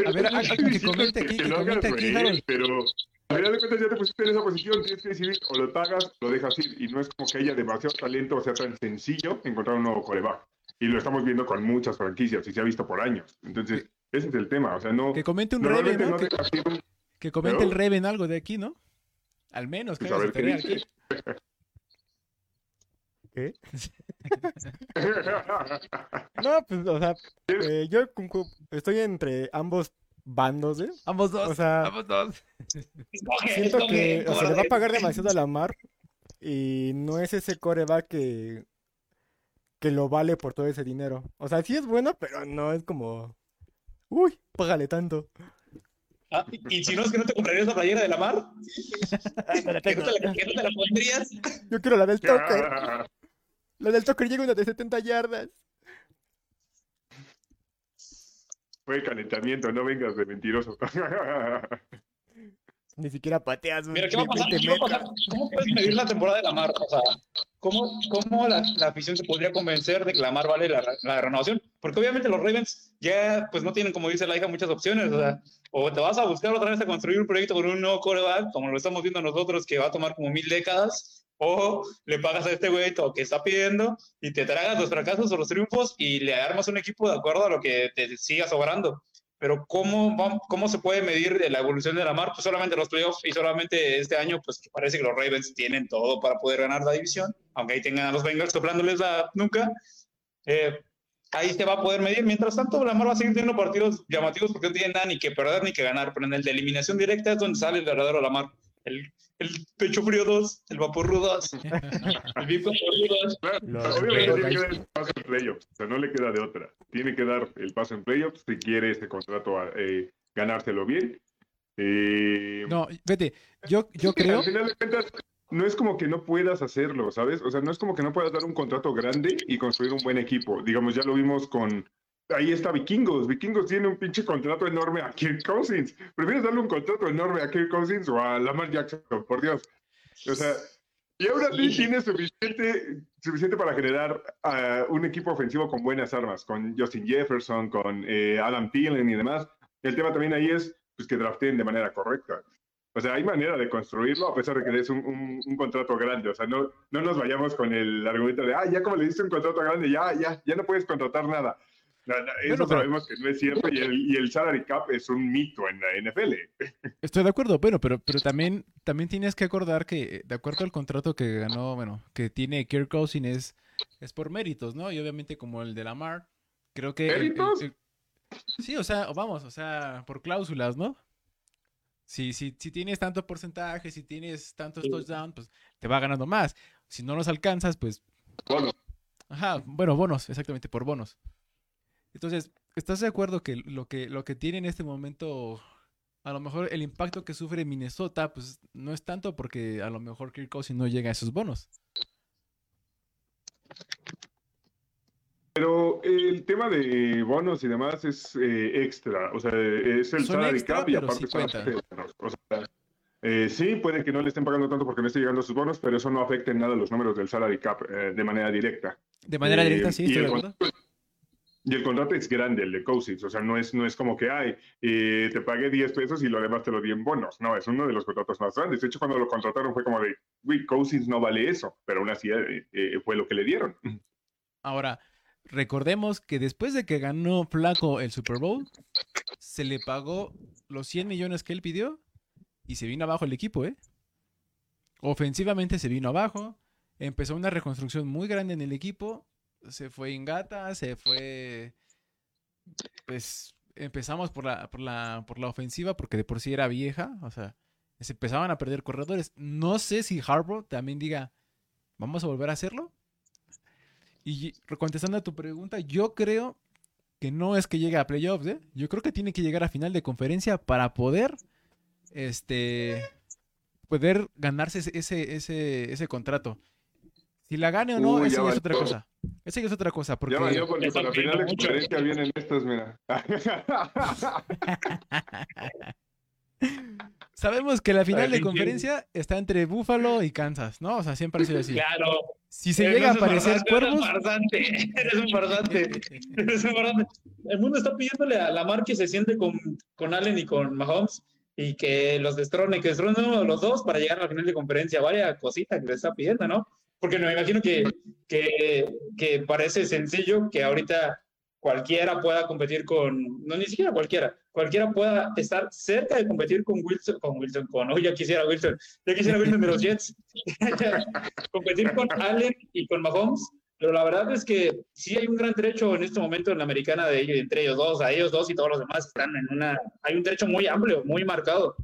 A: A ver, a- a- que comente aquí, que comente aquí, Harold.
C: Pero al final de cuentas ya te pusiste en esa posición, tienes que decidir o lo pagas o lo dejas ir. Y no es como que haya demasiado talento o sea tan sencillo encontrar un nuevo coreback. Y lo estamos viendo con muchas franquicias y se ha visto por años. Entonces, ese es el tema. O sea, no.
A: que comente un Reven,
C: Normalmente
A: ¿no?
C: no
A: Que,
C: un-
A: comente
C: Pero-
A: el Reven algo de aquí, ¿no? Al menos, que
C: Pues a ver qué dice.
A: aquí.
B: ¿Qué? No, pues, o sea, eh, yo estoy entre ambos bandos, ¿eh?
A: Ambos dos.
B: O sea,
A: ambos dos.
B: Siento que o sea, le va a pagar demasiado a la mar y no es ese coreback que, que lo vale por todo ese dinero. O sea, sí es bueno, pero no es como, uy, págale tanto.
D: Ah, y si no es que no te comprarías la playera de la mar,
B: tengo.
D: te la, que no te la pondrías.
B: Yo quiero la del Tucker. La del Tucker llega una de 70 yardas.
C: Fue calentamiento, no vengas de mentiroso.
B: Ni siquiera pateas.
D: Mira, ¿qué va a pasar?
B: 20
D: ¿Qué va a pasar? ¿Cómo puedes medir la temporada de la mar? O sea, ¿cómo, cómo la, la afición se podría convencer de que la mar vale la, la renovación? Porque obviamente los Ravens ya pues no tienen, como dice la hija, muchas opciones. O sea, o te vas a buscar otra vez a construir un proyecto con un nuevo coreback, como lo estamos viendo nosotros, que va a tomar como mil décadas, o le pagas a este güey todo lo que está pidiendo y te tragas los fracasos o los triunfos y le armas un equipo de acuerdo a lo que te siga sobrando. Pero ¿cómo, va- ¿cómo se puede medir la evolución de la mar? Pues solamente los playoffs y solamente este año, pues parece que los Ravens tienen todo para poder ganar la división, aunque ahí tengan a los Bengals soplándoles la nuca. Eh, ahí se va a poder medir. Mientras tanto, la mar va a seguir teniendo partidos llamativos porque no tienen nada ni que perder ni que ganar. Pero en el de eliminación directa es donde sale el verdadero la mar. El, el pecho frío 2, el vapor 2, el Big Vapor 2.
C: Claro,
B: Los
C: obviamente tiene que dar el paso en playoffs, o sea, no le queda de otra. Tiene que dar el paso en playoffs si quiere este contrato eh, ganárselo bien. Eh,
A: No, vete. Yo, yo
C: sí,
A: creo.
C: Al final de cuentas, no es como que no puedas hacerlo, ¿sabes? O sea, no es como que no puedas dar un contrato grande y construir un buen equipo. Digamos, ya lo vimos con. Ahí está Vikingos. Vikingos tiene un pinche contrato enorme a Kirk Cousins. ¿Prefieres darle un contrato enorme a Kirk Cousins o a Lamar Jackson? Por Dios. O sea, y ahora sí tiene suficiente, suficiente para generar ah, un equipo ofensivo con buenas armas, con Justin Jefferson, con eh, Adam Thielen y demás. El tema también ahí es pues, que drafteen de manera correcta. O sea, hay manera de construirlo a pesar de que es un, un- un contrato grande. O sea, no, no nos vayamos con el argumento de, ah, ya como le diste un contrato grande, ya, ya, ya no puedes contratar nada. Eso
A: Bueno, pero-
C: sabemos que no es cierto y el, y el salary cap es un mito en la NFL.
A: Estoy de acuerdo, bueno, pero, pero también, también tienes que acordar que, eh, de acuerdo al contrato que ganó, bueno, que tiene Kirk Cousins es, es por méritos, ¿no? Y obviamente como el de Lamar, creo que... el-
C: ¿Méritos?
A: el- sí, o sea, vamos, o sea, por cláusulas, ¿no? Si, si, si tienes tanto porcentaje, si tienes tantos
D: Sí.
A: touchdowns, pues te va ganando más. Si no los alcanzas, pues
C: Bueno,
A: Ajá, bueno, bonos, exactamente, por bonos. Entonces, ¿estás de acuerdo que lo que lo que tiene en este momento, a lo mejor el impacto que sufre Minnesota, pues no es tanto porque a lo mejor Kirk Cousins no llega a esos bonos?
C: Pero el tema de bonos y demás es eh, extra, o sea, es el
A: Son
C: salary
A: extra,
C: cap y aparte
A: sí
C: son las. O sea, Eh, sí, puede que no le estén pagando tanto porque no esté llegando a sus bonos, pero eso no afecta en nada los números del salary cap eh, de manera directa.
A: De manera
C: Eh,
A: directa, sí, estoy de acuerdo.
C: Y el contrato es grande, el de Cousins. O sea, no es, no es como que, ay, te pagué 10 pesos y lo demás te lo di en bonos. No, es uno de los contratos más grandes. De hecho, cuando lo contrataron fue como de, uy, Cousins no vale eso. Pero aún así eh, eh, fue lo que le dieron.
A: Ahora, recordemos que después de que ganó Flaco el Super Bowl, se le pagó los 100 millones que él pidió y se vino abajo el equipo, ¿eh? Ofensivamente se vino abajo, empezó una reconstrucción muy grande en el equipo, se fue Ingata, se fue... Pues empezamos por la, por la, por la ofensiva porque de por sí era vieja, o sea, se empezaban a perder corredores. No sé si Harbaugh también diga, vamos a volver a hacerlo. Y contestando a tu pregunta, yo creo que no es que llegue a playoffs, ¿eh? Yo creo que tiene que llegar a final de conferencia para poder, este, poder ganarse ese, ese, ese, contrato. Si la gane o no,
C: Uy,
A: esa
C: ya
A: ya es otra cosa. Esa ya es otra cosa, porque
C: Ya valió porque
D: Está
C: para la final conferencia vienen estos, mira.
A: sabemos que la final de conferencia está entre Buffalo y Kansas, ¿no? O sea, siempre ha sido así.
D: Claro.
A: Si se llega a aparecer
D: farsante,
A: cuervos,
D: Eres un farsante. Eres un farsante. Eres un farsante. El mundo está pidiéndole a Lamar que se siente con, con Allen y con Mahomes y que los destrone, que destrone uno de los dos para llegar a la final de conferencia. Vaya cosita que le está pidiendo, ¿no? Porque me imagino que, que, que parece sencillo que ahorita cualquiera pueda competir con, no ni siquiera cualquiera, cualquiera pueda estar cerca de competir con Wilson, con Wilson, con, oh, ya quisiera Wilson, ya quisiera Wilson de los Jets, competir con Allen y con Mahomes, pero la verdad es que sí hay un gran trecho en este momento en la americana de ellos, entre ellos dos, a ellos dos y todos los demás están en una, hay un trecho muy amplio, muy marcado,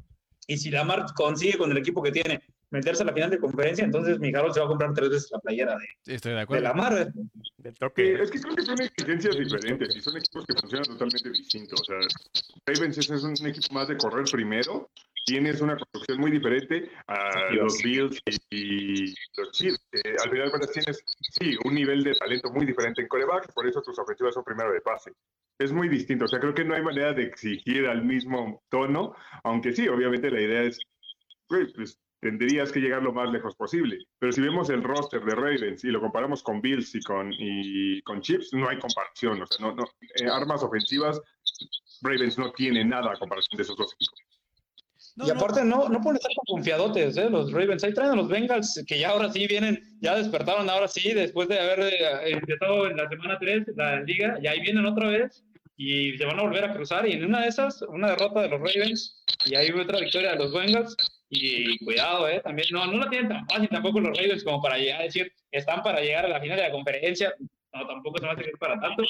D: y si Lamar consigue con el equipo que tiene meterse a la final de conferencia, entonces mi Harold se va a comprar tres veces la playera de,
A: estoy de
D: de
A: acuerdo.
D: Lamar.
B: Del toque.
C: es que creo que son exigencias diferentes y son equipos que funcionan totalmente distintos. O sea, Ravens es un equipo más de correr primero. Tienes una construcción muy diferente a
D: Dios.
C: los Bills y, y los Chiefs. Eh, al final de cuentas tienes, sí, un nivel de talento muy diferente en coreback, por eso tus ofensivas son primero de pase. Es muy distinto. O sea, creo que no hay manera de exigir al mismo tono, aunque sí, obviamente la idea es, pues tendrías que llegar lo más lejos posible. Pero si vemos el roster de Ravens y lo comparamos con Bills y con, y con Chiefs, no hay comparación. O sea, no, no, eh, armas ofensivas, Ravens no tiene nada a comparación de esos dos equipos.
D: Y aparte, no, no pueden estar confiadotes, ¿eh? Los Ravens. Ahí traen a los Bengals, que ya ahora sí vienen, ya despertaron, ahora sí, después de haber eh, empezado en la semana 3 la liga, y ahí vienen otra vez y se van a volver a cruzar. Y en una de esas, una derrota de los Ravens, y ahí otra victoria de los Bengals. Y cuidado, ¿eh? También no, no la tienen tan fácil tampoco los Ravens como para llegar a decir, están para llegar a la final de la conferencia. No, tampoco se va a hacer para tanto.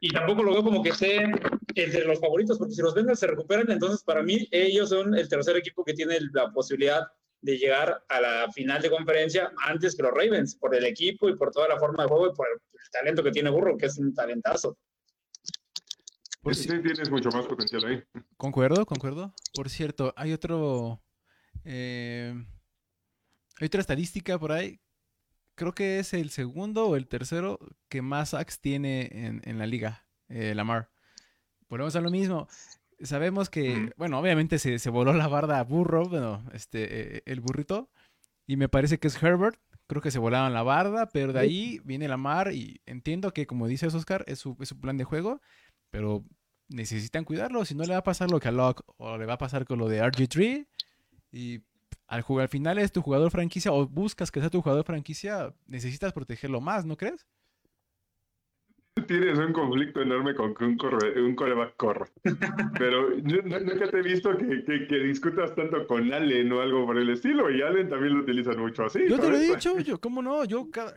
D: Y tampoco lo veo como que esté entre los favoritos, porque si los Bengals se recuperan, entonces para mí ellos son el tercer equipo que tiene la posibilidad de llegar a la final de conferencia antes que los Ravens, por el equipo y por toda la forma de juego y por el talento que tiene Burro, que es un talentazo.
A: por
C: Sí, tienes mucho más potencial ahí.
A: Concuerdo, concuerdo. Por cierto, hay otro. Eh, hay otra estadística por ahí. Creo que es el segundo o el tercero que más sacks tiene en, en la liga, eh, Lamar. Volvemos a lo mismo. Sabemos que,
C: Mm.
A: bueno, obviamente se, se voló la barda a burro, bueno, este, eh, el burrito. Y me parece que es Herbert. Creo que se volaron la barda, pero de ahí viene Lamar y entiendo que, como dices Oscar, es su, es su plan de juego, pero necesitan cuidarlo, si no le va a pasar lo que a Locke o le va a pasar con lo de RG3 y al jugar al final es tu jugador franquicia o buscas que sea tu jugador franquicia, necesitas protegerlo más, ¿no crees?
C: Tienes un conflicto enorme con que un, corre, un coreback corra. Pero yo nunca te he visto que, que- que discutas tanto con Allen o algo por el estilo. Y Allen también lo utilizan mucho así.
A: Yo te lo he dicho, yo, ¿cómo no? Yo cada...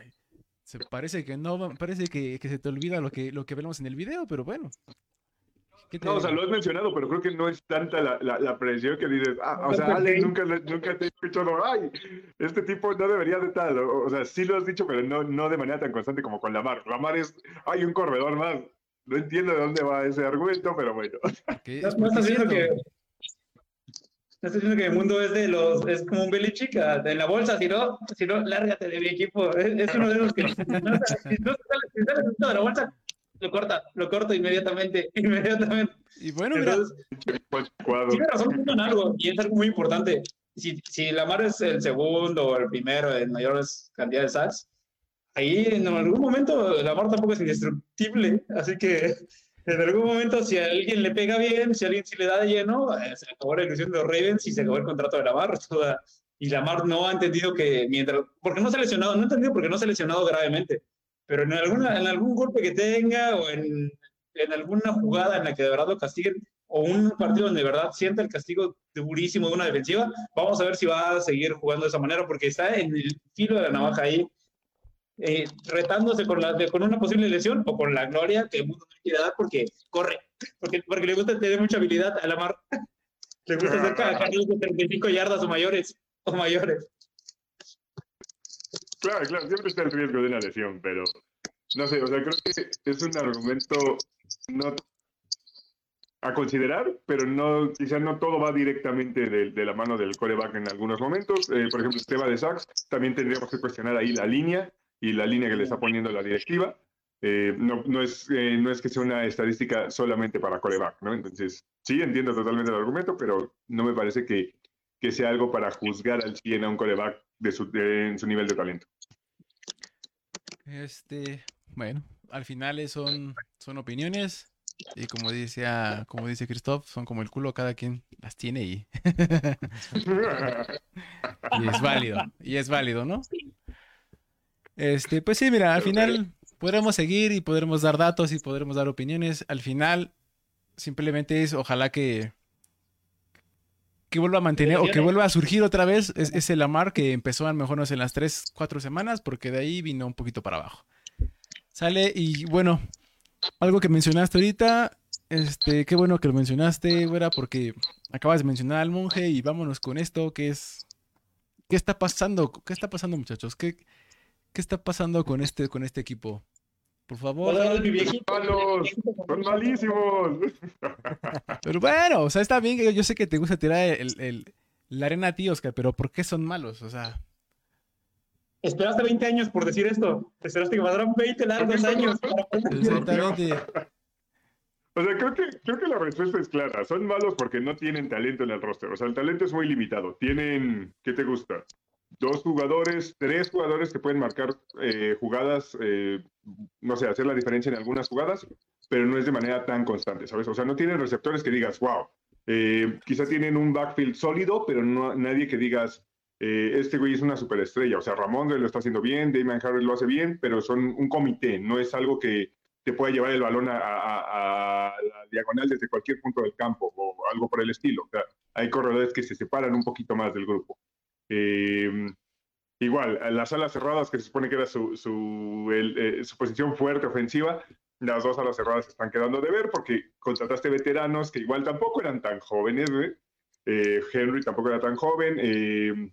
A: Se parece que no, parece que, que se te olvida lo que, lo que vemos en el video, pero bueno. ¿Qué te
C: No, o sea, lo has mencionado, pero creo que no es tanta la, la, la presión que dices, ah, o sea,
D: hate.
C: nunca, nunca te he escuchado, ay, este tipo no debería de tal. O, o sea, sí lo has dicho, pero no, no de manera tan constante como con Lamar. Lamar es, hay un corredor más. No entiendo de dónde va ese argumento, pero bueno.
A: Que
D: No, estás
A: es
D: viendo que no estás viendo que el mundo es de los es como un Belichick ah, en la bolsa, si no, si no, lárgate de mi equipo. Es, es uno de los que no, si no sale, si sale dentro de la bolsa, lo corta, lo corto inmediatamente, inmediatamente.
A: Y bueno, mira,
D: Entonces,
C: cuadro.
D: tiene razón en algo, y es algo muy importante. si, si Lamar es el segundo o el primero en mayores cantidad de sacks, ahí en algún momento Lamar tampoco es indestructible. Así que en algún momento, si a alguien le pega bien, si a alguien sí le da de lleno, eh, se acabó la ilusión de los Ravens y se acabó el contrato de Lamar. Toda, y Lamar no ha entendido que mientras, porque no se ha lesionado, no ha entendido porque no se ha lesionado gravemente, pero en, alguna, en algún golpe que tenga o en, en alguna jugada en la que de verdad lo castiguen, o un partido donde de verdad sienta el castigo durísimo de una defensiva, vamos a ver si va a seguir jugando de esa manera, porque está en el filo de la navaja ahí, eh, retándose con, la, con una posible lesión o con la gloria que el mundo no quiere dar porque corre, porque, porque le gusta tener mucha habilidad a la mar. Le gusta hacer carros de 35 yardas o mayores. O mayores.
C: Claro, claro, siempre está el riesgo de una lesión, pero no sé, o sea, creo que es un argumento no a considerar, pero no, quizá no todo va directamente de, de la mano del coreback en algunos momentos. Eh, por ejemplo, el tema de sacks, también tendríamos que cuestionar ahí la línea y la línea que le está poniendo la directiva. Eh, no, no, es, eh, no es que sea una estadística solamente para coreback, ¿no? Entonces, sí, entiendo totalmente el argumento, pero no me parece que, que sea algo para juzgar al 100 a un coreback de su, de, en su nivel de talento.
A: Este, bueno, al final son, son opiniones. Y como decía, como dice Christoph, son como el culo, cada quien las tiene y... y es válido, y es válido, ¿no? Este, pues sí, mira, al final podremos seguir y podremos dar datos y podremos dar opiniones. Al final, simplemente es ojalá que que vuelva a mantener o que vuelva a surgir otra vez es, es el Amar que empezó a mejorarnos en las 3, 4 semanas porque de ahí vino un poquito para abajo. Sale y bueno, algo que mencionaste ahorita, este, qué bueno que lo mencionaste, güera, porque acabas de mencionar al monje y vámonos con esto, que es, ¿qué está pasando? ¿Qué está pasando, muchachos? ¿Qué, qué está pasando con este, con este equipo? Por favor.
C: Son malos, son malísimos.
A: Pero bueno, o sea, está bien, yo sé que te gusta tirar el, el, la arena a ti, Oscar, pero ¿por qué son malos? O sea...
D: Esperaste 20 años por decir esto. Esperaste que pasaran 20 largos años.
A: Exactamente.
C: O sea, creo que, creo que la respuesta es clara. Son malos porque no tienen talento en el roster. O sea, el talento es muy limitado. Tienen, ¿qué te gusta? Dos jugadores, tres jugadores que pueden marcar eh, jugadas, eh, no sé, hacer la diferencia en algunas jugadas, pero no es de manera tan constante, ¿sabes? O sea, no tienen receptores que digas, wow. Eh, quizá tienen un backfield sólido, pero no nadie que digas, eh, este güey es una superestrella. O sea, Ramón lo está haciendo bien, Damon Harris lo hace bien, pero son un comité, no es algo que te pueda llevar el balón a, a, a, la diagonal desde cualquier punto del campo o algo por el estilo. O sea, hay corredores que se separan un poquito más del grupo. Eh, igual, las alas cerradas, que se supone que era su, su, el, eh, su posición fuerte ofensiva, las dos alas cerradas están quedando de ver porque contrataste veteranos que igual tampoco eran tan jóvenes, eh, Henry tampoco era tan joven. Eh,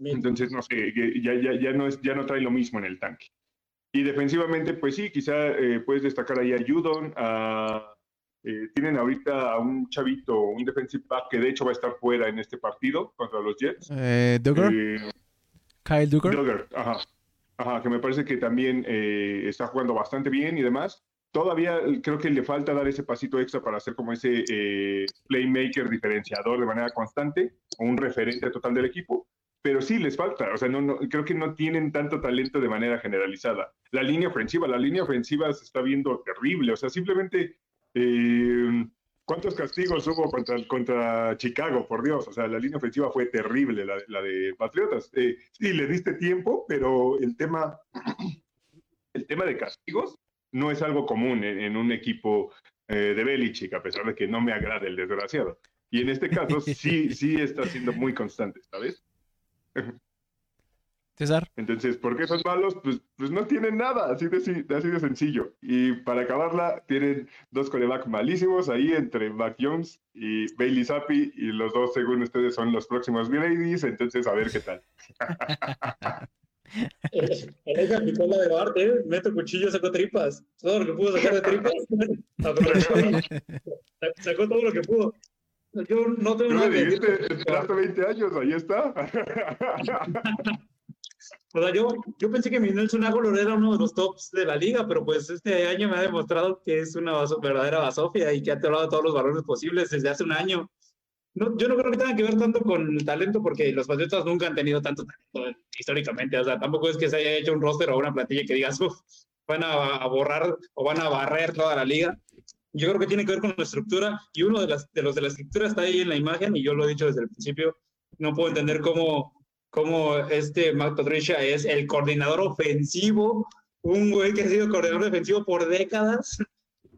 C: entonces, no sé, ya, ya, ya, no es, ya no trae lo mismo en el tanque. Y defensivamente, pues sí, quizá eh, puedes destacar ahí a Judon. A, eh, tienen ahorita a un chavito, un defensive back que de hecho va a estar fuera en este partido contra los Jets.
A: Eh, Duggar. Kyle Duggar.
C: Duggar, ajá. Ajá, que me parece que también está jugando bastante bien y demás. Todavía creo que le falta dar ese pasito extra para hacer como ese playmaker diferenciador de manera constante, o un referente total del equipo pero sí les falta, o sea, no, no, creo que no tienen tanto talento de manera generalizada. La línea ofensiva, la línea ofensiva se está viendo terrible, o sea, simplemente, eh, ¿cuántos castigos hubo contra, contra Chicago, por Dios? O sea, la línea ofensiva fue terrible, la, la de Patriotas. Eh, sí, le diste tiempo, pero el tema, el tema de castigos no es algo común en, en un equipo eh, de Belichick, a pesar de que no me agrade el desgraciado. Y en este caso sí, sí está siendo muy constante, ¿sabes?
A: César.
C: Entonces, ¿por qué son malos? Pues, pues no tienen nada, así de, así de sencillo. Y para acabarla, tienen dos coreback malísimos ahí entre Mac Jones y Bailey Zappi, y los dos, según ustedes, son los próximos Brady's, entonces a ver qué tal.
D: Él aplicó la de Bart, ¿eh? Meto cuchillo, sacó tripas. Todo lo que pudo sacar de tripas. sacó todo lo que pudo. Yo no tengo nada
C: que decir. Esperaste 20 años, ahí está.
D: O sea, yo, yo pensé que mi Nelson Aguilar era uno de los tops de la liga, pero pues este año me ha demostrado que es una verdadera basofia y que ha tirado todos los valores posibles desde hace un año. no, yo no creo que tenga que ver tanto con el talento, porque los Patriotas nunca han tenido tanto talento históricamente. O sea, tampoco es que se haya hecho un roster o una plantilla que digas, van a, borrar o van a barrer toda la liga. Yo creo que tiene que ver con la estructura y uno de, las, de los de la estructura está ahí en la imagen y yo lo he dicho desde el principio. No puedo entender cómo, cómo este Matt Patricia es el coordinador ofensivo, un güey que ha sido coordinador defensivo por décadas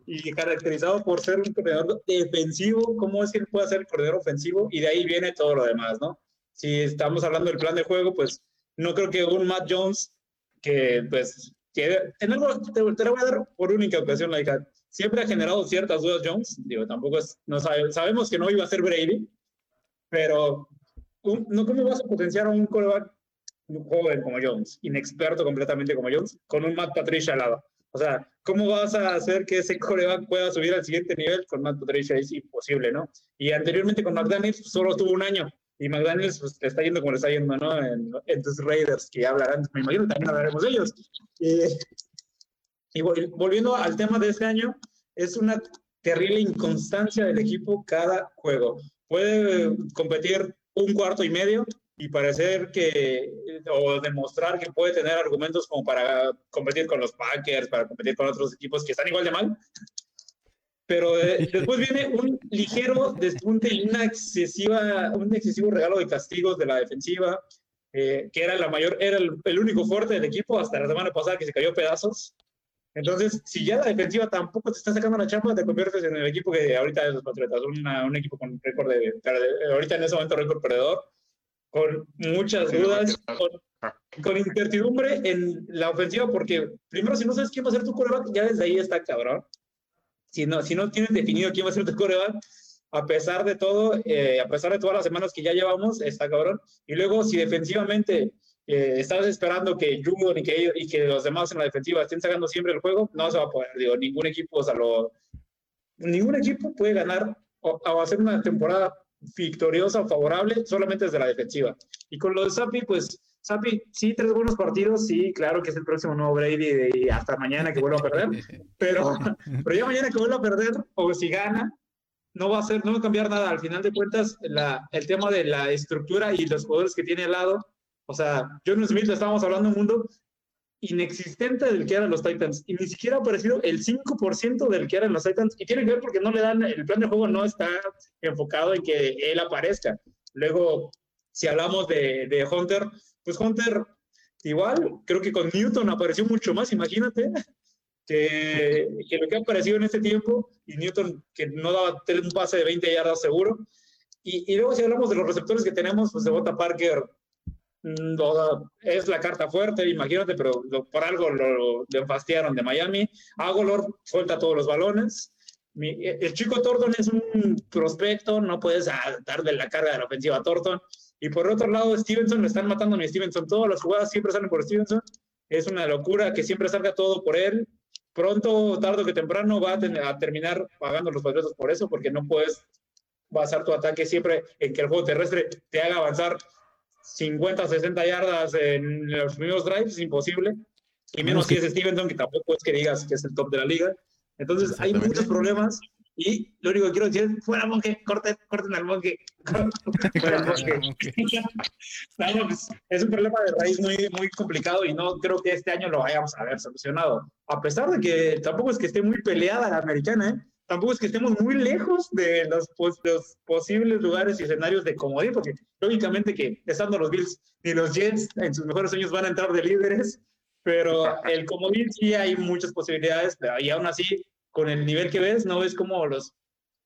D: y caracterizado por ser un coordinador defensivo, ¿cómo es que él puede ser coordinador ofensivo? Y de ahí viene todo lo demás, ¿no? Si estamos hablando del plan de juego, pues no creo que un Matt Jones, que pues, que en algo, te, te lo voy a dar por única ocasión, la hija, siempre ha generado ciertas dudas Jones, digo, tampoco es, no sabe, sabemos que no iba a ser Brady, pero no, ¿cómo vas a potenciar a un coreback joven como Jones, inexperto completamente como Jones, con un Matt Patricia al lado? O sea, ¿cómo vas a hacer que ese coreback pueda subir al siguiente nivel con Matt Patricia? Es imposible, ¿no? Y anteriormente con McDaniels solo tuvo un año. Y McDaniels pues, le está yendo como le está yendo, ¿no? En, en tus Raiders, que ya hablarán, me imagino también hablaremos de ellos. y volviendo al tema de este año, es una terrible inconstancia del equipo cada juego. Puede competir un cuarto y medio y parecer que, o demostrar que puede tener argumentos como para competir con los Packers, para competir con otros equipos que están igual de mal. Pero eh, después viene un ligero despunte y una excesiva, un excesivo regalo de castigos de la defensiva, eh, que era la mayor, era el, el, único fuerte del equipo hasta la semana pasada que se cayó pedazos. Entonces, si ya la defensiva tampoco te está sacando la chamba, te conviertes en el equipo que ahorita es los Patriotas, un equipo con récord de, ahorita en ese momento récord perdedor con muchas dudas, con, incertidumbre en la ofensiva, porque primero, si no sabes quién va a ser tu coreback, ya desde ahí está cabrón. Si no, si no tienes definido quién va a ser tu coreback, a pesar de todo, eh, a pesar de todas las semanas que ya llevamos, está cabrón. Y luego, si defensivamente eh, estás esperando que Junior y que, y que los demás en la defensiva estén sacando siempre el juego, no se va a poder. Digo, ningún equipo, o sea, lo, ningún equipo puede ganar o, o hacer una temporada victoriosa o favorable solamente desde la defensiva. Y con lo de Sapi, pues Sapi, sí, tres buenos partidos, sí, claro que es el próximo nuevo Brady y hasta mañana que vuelva a perder, pero, pero ya mañana que vuelva a perder, o si gana, no va a ser, no va a cambiar nada. Al final de cuentas, la, el tema de la estructura y los jugadores que tiene al lado, o sea, John Smith, le estábamos hablando un mundo inexistente del que eran los Titans y ni siquiera ha aparecido el 5% del que eran los Titans y tiene que ver porque no le dan, el plan de juego no está enfocado en que él aparezca. Luego, si hablamos de, de Hunter, pues Hunter igual, creo que con Newton apareció mucho más, imagínate, que, que, lo que ha aparecido en este tiempo y Newton que no daba un pase de 20 yardas seguro. Y, y luego si hablamos de los receptores que tenemos, pues de Bota Parker Mm, es la carta fuerte, imagínate, pero por algo lo, le enfastiaron de Miami. Agolor suelta todos los balones. el chico Thornton es un prospecto, no puedes darle la carga de la ofensiva a Thornton. Y por otro lado, Stevenson, me están matando a Stevenson. Todas las jugadas siempre salen por Stevenson. Es una locura que siempre salga todo por él. Pronto, tarde que temprano, va a, a terminar pagando los patriotas por eso, porque no puedes basar tu ataque siempre en que el juego terrestre te haga avanzar 50, 60 yardas en los primeros drives, es imposible. Y menos si es Stevenson, que tampoco es que digas que es el top de la liga. Entonces hay muchos problemas y lo único que quiero decir es, fuera monje, corten, corten al monje. fuera monje. es un problema de raíz muy, muy complicado y no creo que este año lo vayamos a ver solucionado. A pesar de que tampoco es que esté muy peleada la americana, ¿eh? Tampoco es que estemos muy lejos de los, los, posibles lugares y escenarios de comodín, porque lógicamente que estando los Bills y los Jets en sus mejores años van a entrar de líderes, pero el comodín sí hay muchas posibilidades, y aún así, con el nivel que ves, no ves cómo los,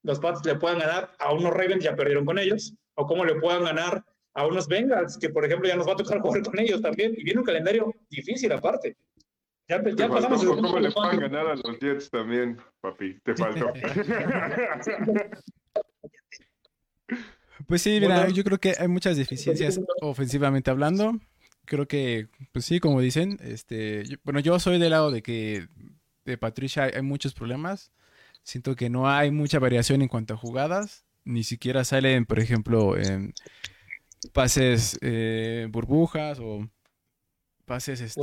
D: los Pats le puedan ganar a unos Ravens, ya perdieron con ellos, o cómo le puedan ganar a unos Bengals, que por ejemplo ya nos va a tocar jugar con ellos también, y viene un calendario difícil aparte.
C: Ya, ya pasamos el ¿Cómo les van a ganar a los Jets también, papi? Te faltó.
A: pues sí, mira, yo creo que hay muchas deficiencias ofensivamente hablando. Creo que, pues sí, como dicen, este, bueno, yo soy del lado de que de Patricia hay muchos problemas. Siento que no hay mucha variación en cuanto a jugadas. Ni siquiera salen, por ejemplo, en pases eh, burbujas o pases este,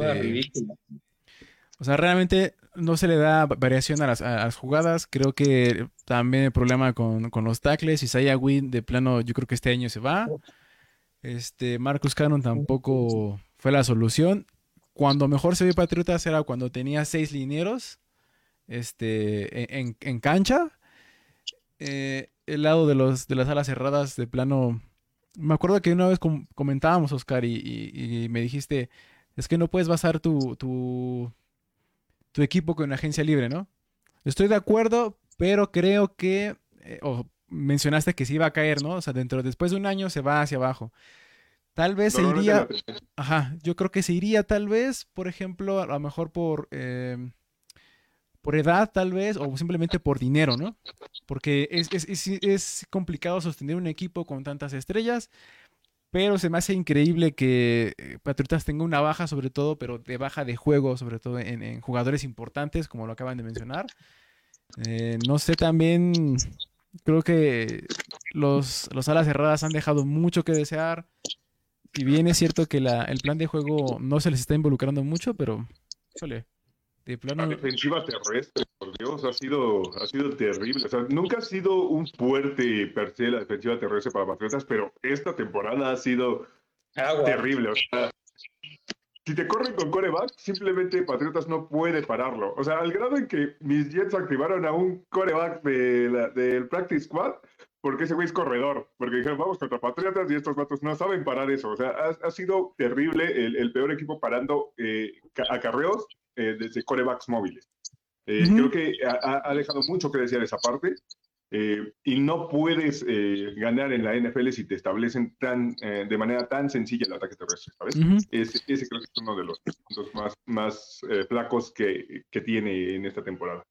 A: o sea, realmente no se le da variación a las, jugadas. Creo que también el problema con, los tackles. Isaiah Wynn, de plano, yo creo que este año se va. Este, Marcus Cannon tampoco fue la solución. Cuando mejor se vio Patriotas era cuando tenía seis linieros este, en, en cancha. Eh, el lado de, los, de las alas cerradas, de plano. Me acuerdo que una vez com- comentábamos, Oscar, y, me dijiste: es que no puedes basar tu, tu equipo con una agencia libre, ¿no? Estoy de acuerdo, pero creo que. eh, o mencionaste que se iba a caer, ¿no? O sea, dentro, después de un año se va hacia abajo. Tal vez se iría. Ajá, yo creo que se iría tal vez, por ejemplo, a lo mejor por, eh, por edad tal vez, o simplemente por dinero, ¿no? Porque es, es- es- es complicado sostener un equipo con tantas estrellas, pero se me hace increíble que eh, Patriotas tenga una baja sobre todo, pero de baja de juego, sobre todo en, jugadores importantes, como lo acaban de mencionar. Eh, no sé, también creo que los, los alas cerradas han dejado mucho que desear. Si bien es cierto que el plan de juego no se les está involucrando mucho, pero, de
C: La
A: plano,
C: defensiva terrestre, por Dios, ha sido, ha sido terrible. O sea, nunca ha sido un fuerte per se la defensiva terrestre para Patriotas, pero esta temporada ha sido
D: Agua.
C: terrible. O sea, si te corren con coreback, simplemente Patriotas no puede pararlo. O sea, al grado en que mis Jets activaron a un coreback de la- del Practice Squad, porque ese güey es corredor. Porque dijeron, vamos contra Patriotas y estos vatos no saben parar eso. O sea, ha, ha sido terrible el, el peor equipo parando eh, ca- acarreos eh, desde corebacks móviles. Eh. Creo que ha, ha- dejado mucho que decir esa parte. eh, y no puedes eh, ganar en la NFL si te establecen tan, eh, de manera tan sencilla el ataque terrestre, ¿sabes?
A: ujú,
C: Ese, ese creo que es uno de los puntos más, más eh, flacos que, que tiene en esta temporada.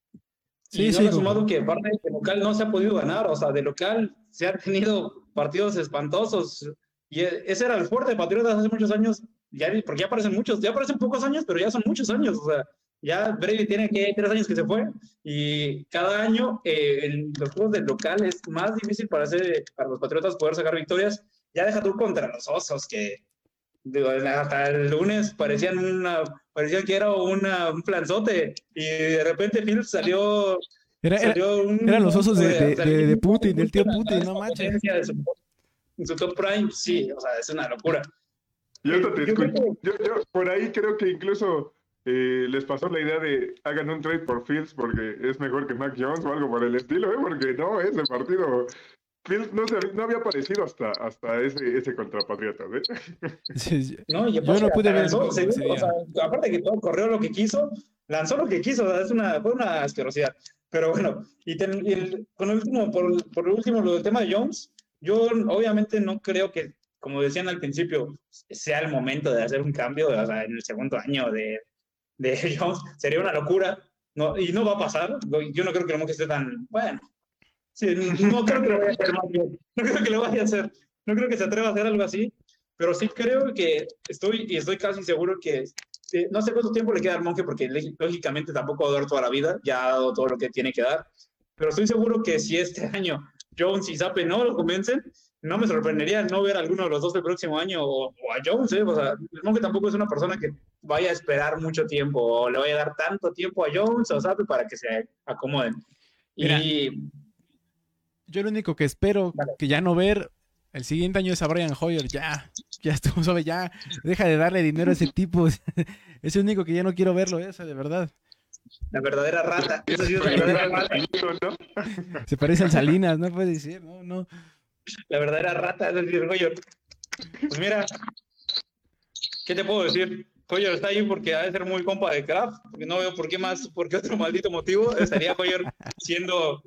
A: Sí,
D: y no
A: sí, como-
D: sumado que aparte de local no se ha podido ganar, o sea, de local se han tenido partidos espantosos. Y e- ese era el fuerte de Patriotas hace muchos años, ya, porque ya parecen muchos, ya parecen pocos años, pero ya son muchos años. O sea, ya Brady tiene que tres años que se fue y cada año eh, en los juegos del local es más difícil para, hacer, para los Patriotas poder sacar victorias. Ya deja tú contra los osos que digo, hasta el lunes parecían una parecían que era una, un planzote y de repente Phillips salió
A: Era, era-
D: salió un-
A: eran los osos de- de- de- de Putin, del tío Putin, no manches.
D: de su- En su top prime, sí, o sea, es una locura.
C: Te
D: Yo creo
C: escucho- yo- yo por ahí creo que incluso eh, les pasó la idea de hagan un trade por Fields porque es mejor que Mac Jones o algo por el estilo, ¿eh? porque no, ese partido. Fields no, se había- no había aparecido hasta, hasta ese, ese contra Patriotas. ¿eh?
A: sí, sí.
D: ¿no? Y
A: Yo no pude ver
D: lanzó,
A: ese
D: según-
A: día.
D: o sea, aparte que todo corrió lo que quiso, lanzó lo que quiso, o sea, es una, fue una asquerosidad. Pero bueno, y, ten- y el- con el último, por, por último, lo del tema de Jones, yo obviamente no creo que, como decían al principio, sea el momento de hacer un cambio, o sea, en el segundo año de, de Jones, sería una locura, no, y no va a pasar, yo no creo que el monje esté tan, bueno, sí, no creo que lo vaya a hacer no creo que lo vaya a hacer, no creo que se atreva a hacer algo así, pero sí creo que estoy, y estoy casi seguro que, eh, no sé cuánto tiempo le queda al monje, porque lógicamente tampoco va a dar toda la vida, ya ha dado todo lo que tiene que dar, pero estoy seguro que si este año Jones y Zappe no lo convencen, no me sorprendería no ver a alguno de los dos el próximo año o, o a Jones, ¿eh? o sea, el monje tampoco es una persona que vaya a esperar mucho tiempo o le vaya a dar tanto tiempo a Jones o Zappe para que se acomoden.
A: Mira.
D: Y
A: Yo lo único que espero
D: Vale.
A: que ya no ver el siguiente año es a Brian Hoyer. Ya, ya estuvo ya. Deja de darle dinero a ese tipo. Es el único que ya no quiero verlo, eso, de verdad.
D: la verdadera rata, esa sí es la verdadera rata.
C: ¿no?
A: Se parece al Salinas, no puede decir, no, no.
D: La verdadera rata es decir, Hoyer. Pues mira, ¿qué te puedo decir? Hoyer está ahí porque ha de ser muy compa de Kraft, porque no veo por qué más, por qué otro maldito motivo estaría Hoyer siendo,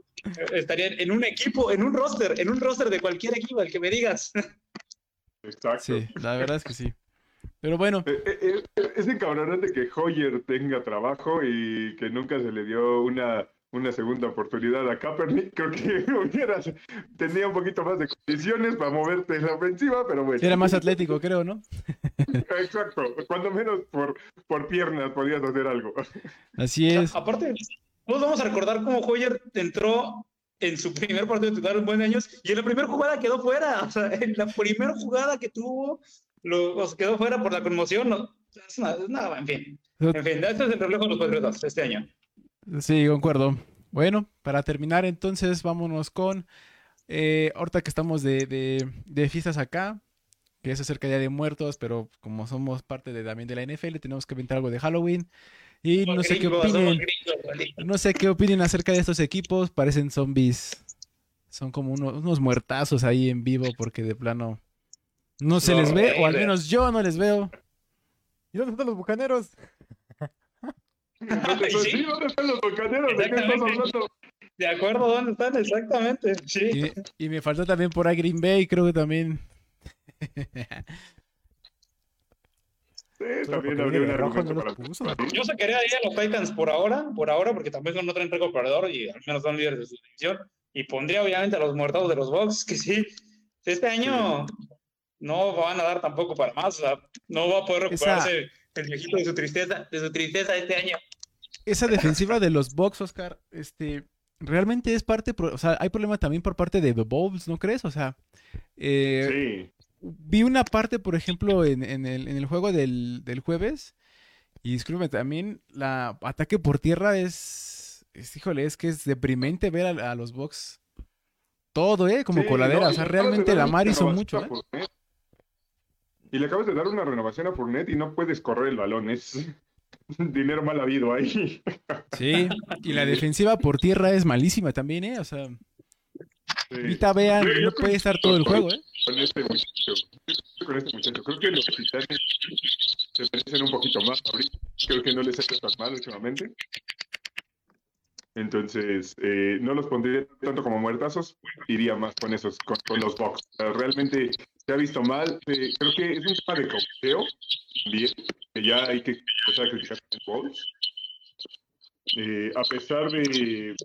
D: estaría en un equipo, en un roster, en un roster de cualquier equipo, el que me digas.
C: Exacto.
A: Sí, la verdad es que sí. Pero bueno,
C: Eh, eh, eh, Es encabronante que Hoyer tenga trabajo y que nunca se le dio una, una segunda oportunidad a Kaepernick. Creo que hubiera, tenía un poquito más de condiciones para moverte en la ofensiva, pero bueno.
A: era más atlético, creo, ¿no?
C: Exacto. Cuando menos por, por piernas podías hacer algo.
A: Así es.
D: Aparte, todos vamos a recordar cómo Hoyer entró en su primer partido titular en buenos años y en la primera jugada quedó fuera. O sea, en la primera jugada que tuvo, lo, o sea, quedó fuera por la conmoción. No, es una- no, en fin. En fin, este es el reflejo de los Patriotas este año.
A: Sí, concuerdo. Bueno, para terminar entonces, vámonos con, eh, ahorita que estamos de, de, de fiestas acá, que es acerca de Día de Muertos, pero como somos parte de, también de la NFL, tenemos que inventar algo de Halloween. Y no sé qué
D: Gringos,
A: opinen,
D: gringos,
A: no sé qué opinen acerca de estos equipos, parecen zombies. Son como unos, unos muertazos ahí en vivo porque de plano no se
D: No,
A: les ve, o al menos yo no les veo.
B: ¿Y dónde están los bucaneros?
C: ¿Dónde
D: Sí.
C: están- sí, ¿dónde están los bucaneros? ¿De qué estás
D: Exactamente.
C: hablando?
D: De acuerdo, ¿dónde están? Exactamente. Sí.
A: Y, y me faltó también por ahí Green Bay, creo que también.
C: Sí, también
B: porque
C: habría un
B: viene de rojo,
C: argumento
B: no
C: para
B: los puso.
C: para-
D: Yo sacaría ahí a los Titans por ahora, por ahora, porque también no traen récord perdedor y al menos son líderes de su división. Y pondría obviamente a los muertos de los Bucks, que sí, este año no van a dar tampoco para más, o sea, no va a poder recuperarse el viejito de su tristeza, de su tristeza este año.
A: Esa defensiva de los Bucks, Oscar, este, realmente es parte, o sea, hay problema también por parte de The Bulls, ¿no crees? O sea, eh,
C: Sí,
A: vi una parte, por ejemplo, en, en el, en el juego del, del jueves, y discúlpeme, también la ataque por tierra es, es, híjole, es que es deprimente ver a, a los Bucks todo, ¿eh? Como
C: sí,
A: coladera,
C: no,
A: o sea, realmente la Mar hizo mucho,
C: a
A: ¿eh?
C: Y le acabas de dar una renovación a Fournette y no puedes correr el balón, es dinero mal habido ahí.
A: Sí, y la defensiva por tierra es malísima también, ¿eh? O sea,
C: Sí.
A: ahorita vean, no puede estar todo el juego, ¿eh?
C: Con este muchacho, con este muchacho, creo que los titanes se merecen un poquito más ahorita. Creo que no les ha hecho tan mal últimamente. Entonces, eh, no los pondría tanto como muertazos, iría más con esos, con, con los sea, realmente se ha visto mal. eh, creo que es un tema de cocheo también, que ya hay que empezar a criticar. Eh, a pesar de que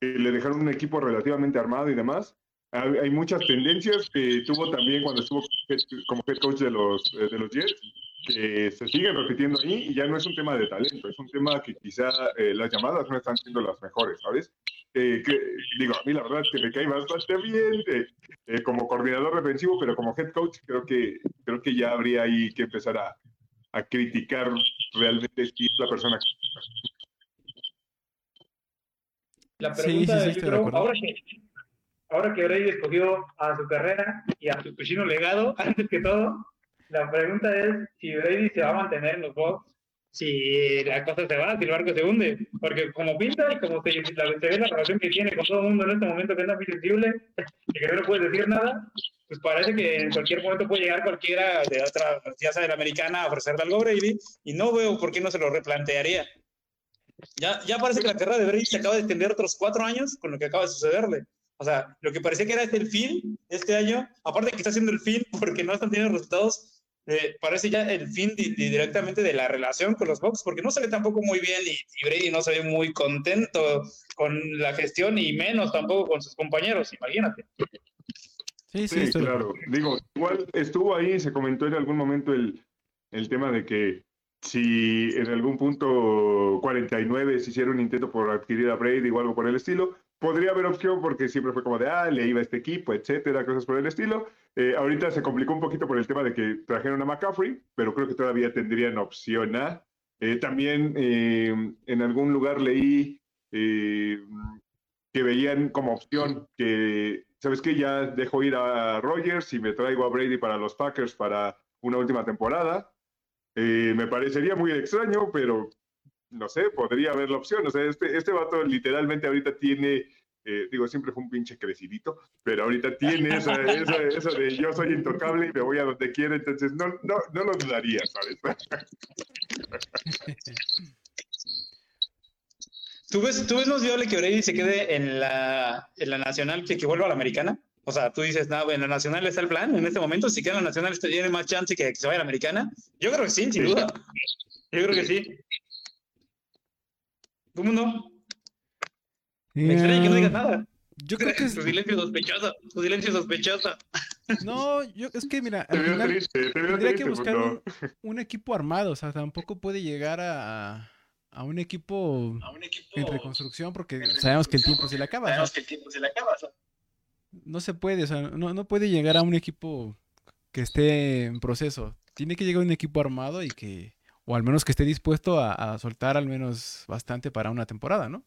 C: le dejaron un equipo relativamente armado y demás, hay, muchas tendencias que tuvo también cuando estuvo como head coach de los, eh, de los Jets, que se siguen repitiendo ahí y ya no es un tema de talento, es un tema que quizá eh, las llamadas no están siendo las mejores, ¿sabes? Eh, que, digo, a mí la verdad es que me cae bastante bien eh, eh, como coordinador defensivo, pero como head coach creo que, creo que ya habría ahí que empezar a, a criticar realmente si es la persona que
D: La
A: Sí,
D: pregunta
A: sí, sí,
D: yo
A: estoy de
D: creo,
A: acuerdo.
D: ahora que, ahora que Brady escogió a su carrera y a su cochino legado, antes que todo, la pregunta es si Brady se va a mantener en los Bucks, si la cosa se va, si el barco se hunde, porque como pinta y como se, la, se ve la relación que tiene con todo el mundo en este momento que es muy sensible y que no le puede decir nada, pues parece que en cualquier momento puede llegar cualquiera de otra, ya sea de la americana, a ofrecerle algo a Brady, y no veo por qué no se lo replantearía. Ya, ya parece que la carrera de Brady se acaba de extender otros cuatro años con lo que acaba de sucederle. O sea, lo que parecía que era este el fin este año, aparte que está haciendo el fin porque no están teniendo resultados, eh, parece ya el fin di- di- directamente de la relación con los Bucks, porque no se ve tampoco muy bien y, y Brady no se ve muy contento con la gestión y menos tampoco con sus compañeros, imagínate.
A: Sí, sí,
C: Sí,
A: estoy de
C: claro. Digo, igual estuvo ahí, se comentó en algún momento el, el tema de que si en algún punto 49 se hiciera un intento por adquirir a Brady o algo por el estilo, podría haber opción porque siempre fue como de, ah, le iba este equipo, etcétera, cosas por el estilo. Eh, ahorita se complicó un poquito por el tema de que trajeron a McCaffrey, pero creo que todavía tendrían opción A. Eh, también eh, en algún lugar leí eh, que veían como opción que, ¿sabes qué? Ya dejo ir a Rogers y me traigo a Brady para los Packers para una última temporada. Eh, me parecería muy extraño, pero no sé, podría haber la opción. O sea, este, este vato literalmente ahorita tiene, eh, digo, siempre fue un pinche crecidito, pero ahorita tiene esa, de yo soy intocable y me voy a donde quiera, entonces no, no, no lo dudaría, ¿sabes?
D: ¿Tú ves, ¿Tú ves más viable que Brady se quede en la, en la nacional que que vuelva a la americana? O sea, tú dices, no, en la nacional está el plan en este momento, si queda en la nacional este tiene más chance que, que se vaya a la americana. Yo creo que sí, sin duda. Yo creo que sí. ¿Cómo no? Me extraña que no digas nada.
A: Yo creo que es...
D: Tu silencio sospechoso, tu silencio sospechoso.
A: No, yo, es que mira, al final
C: triste,
A: tendría que buscar un, un equipo armado, o sea, tampoco puede llegar a, a un equipo
D: A un equipo.
A: en reconstrucción porque sabemos que el tiempo se le acaba. o sea,
D: Sabemos que el tiempo se le acaba. o sea.
A: no se puede, o sea, no, no puede llegar a un equipo que esté en proceso. Tiene que llegar un equipo armado y que o al menos que esté dispuesto a, a soltar al menos bastante para una temporada, ¿no?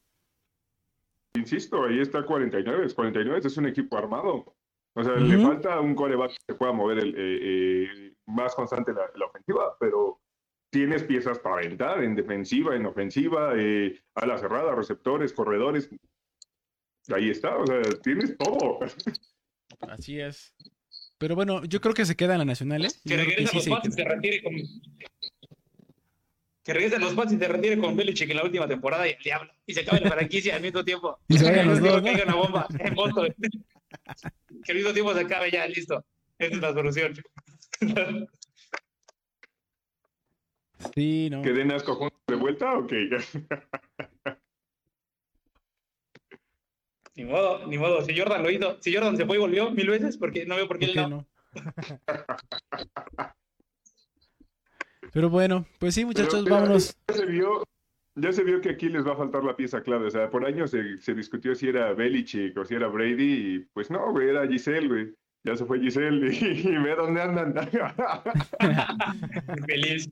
C: Insisto, ahí está 49. 49 es un equipo armado. O sea, le falta un coreback que pueda mover el, eh, eh, más constante la, la ofensiva, pero tienes piezas para aventar en defensiva, en ofensiva, eh, a la cerrada, receptores, corredores. Ahí está, o sea, tienes todo.
A: Así es. Pero bueno, yo creo que se queda en la nacional, ¿eh?
D: Que regrese a
A: sí se
D: retire con. Que regrese a los Pats y se retire con Belichick en la última temporada y el diablo. Y se acabe la franquicia al mismo tiempo.
A: Y se vayan
D: Al
A: los
D: mismo
A: dos,
D: tiempo
A: ¿no?
D: caiga una bomba en. Que al mismo tiempo se acabe ya, listo. Esa es la solución.
A: Sí, no.
C: ¿Que den asco juntos de vuelta o qué?
D: Ni modo, ni modo. Si Jordan lo hizo, si Jordan se fue y volvió mil veces, porque no veo por qué
A: ¿Por
D: él no?
A: Pero bueno, pues sí, muchachos,
C: Pero,
A: vámonos.
C: Ya se vio, ya se vio que aquí les va a faltar la pieza clave. O sea, por años se, se discutió si era Belichick o si era Brady, y pues no, güey, era Giselle, güey. Ya se fue Giselle y, y ve dónde andan.
D: Feliz.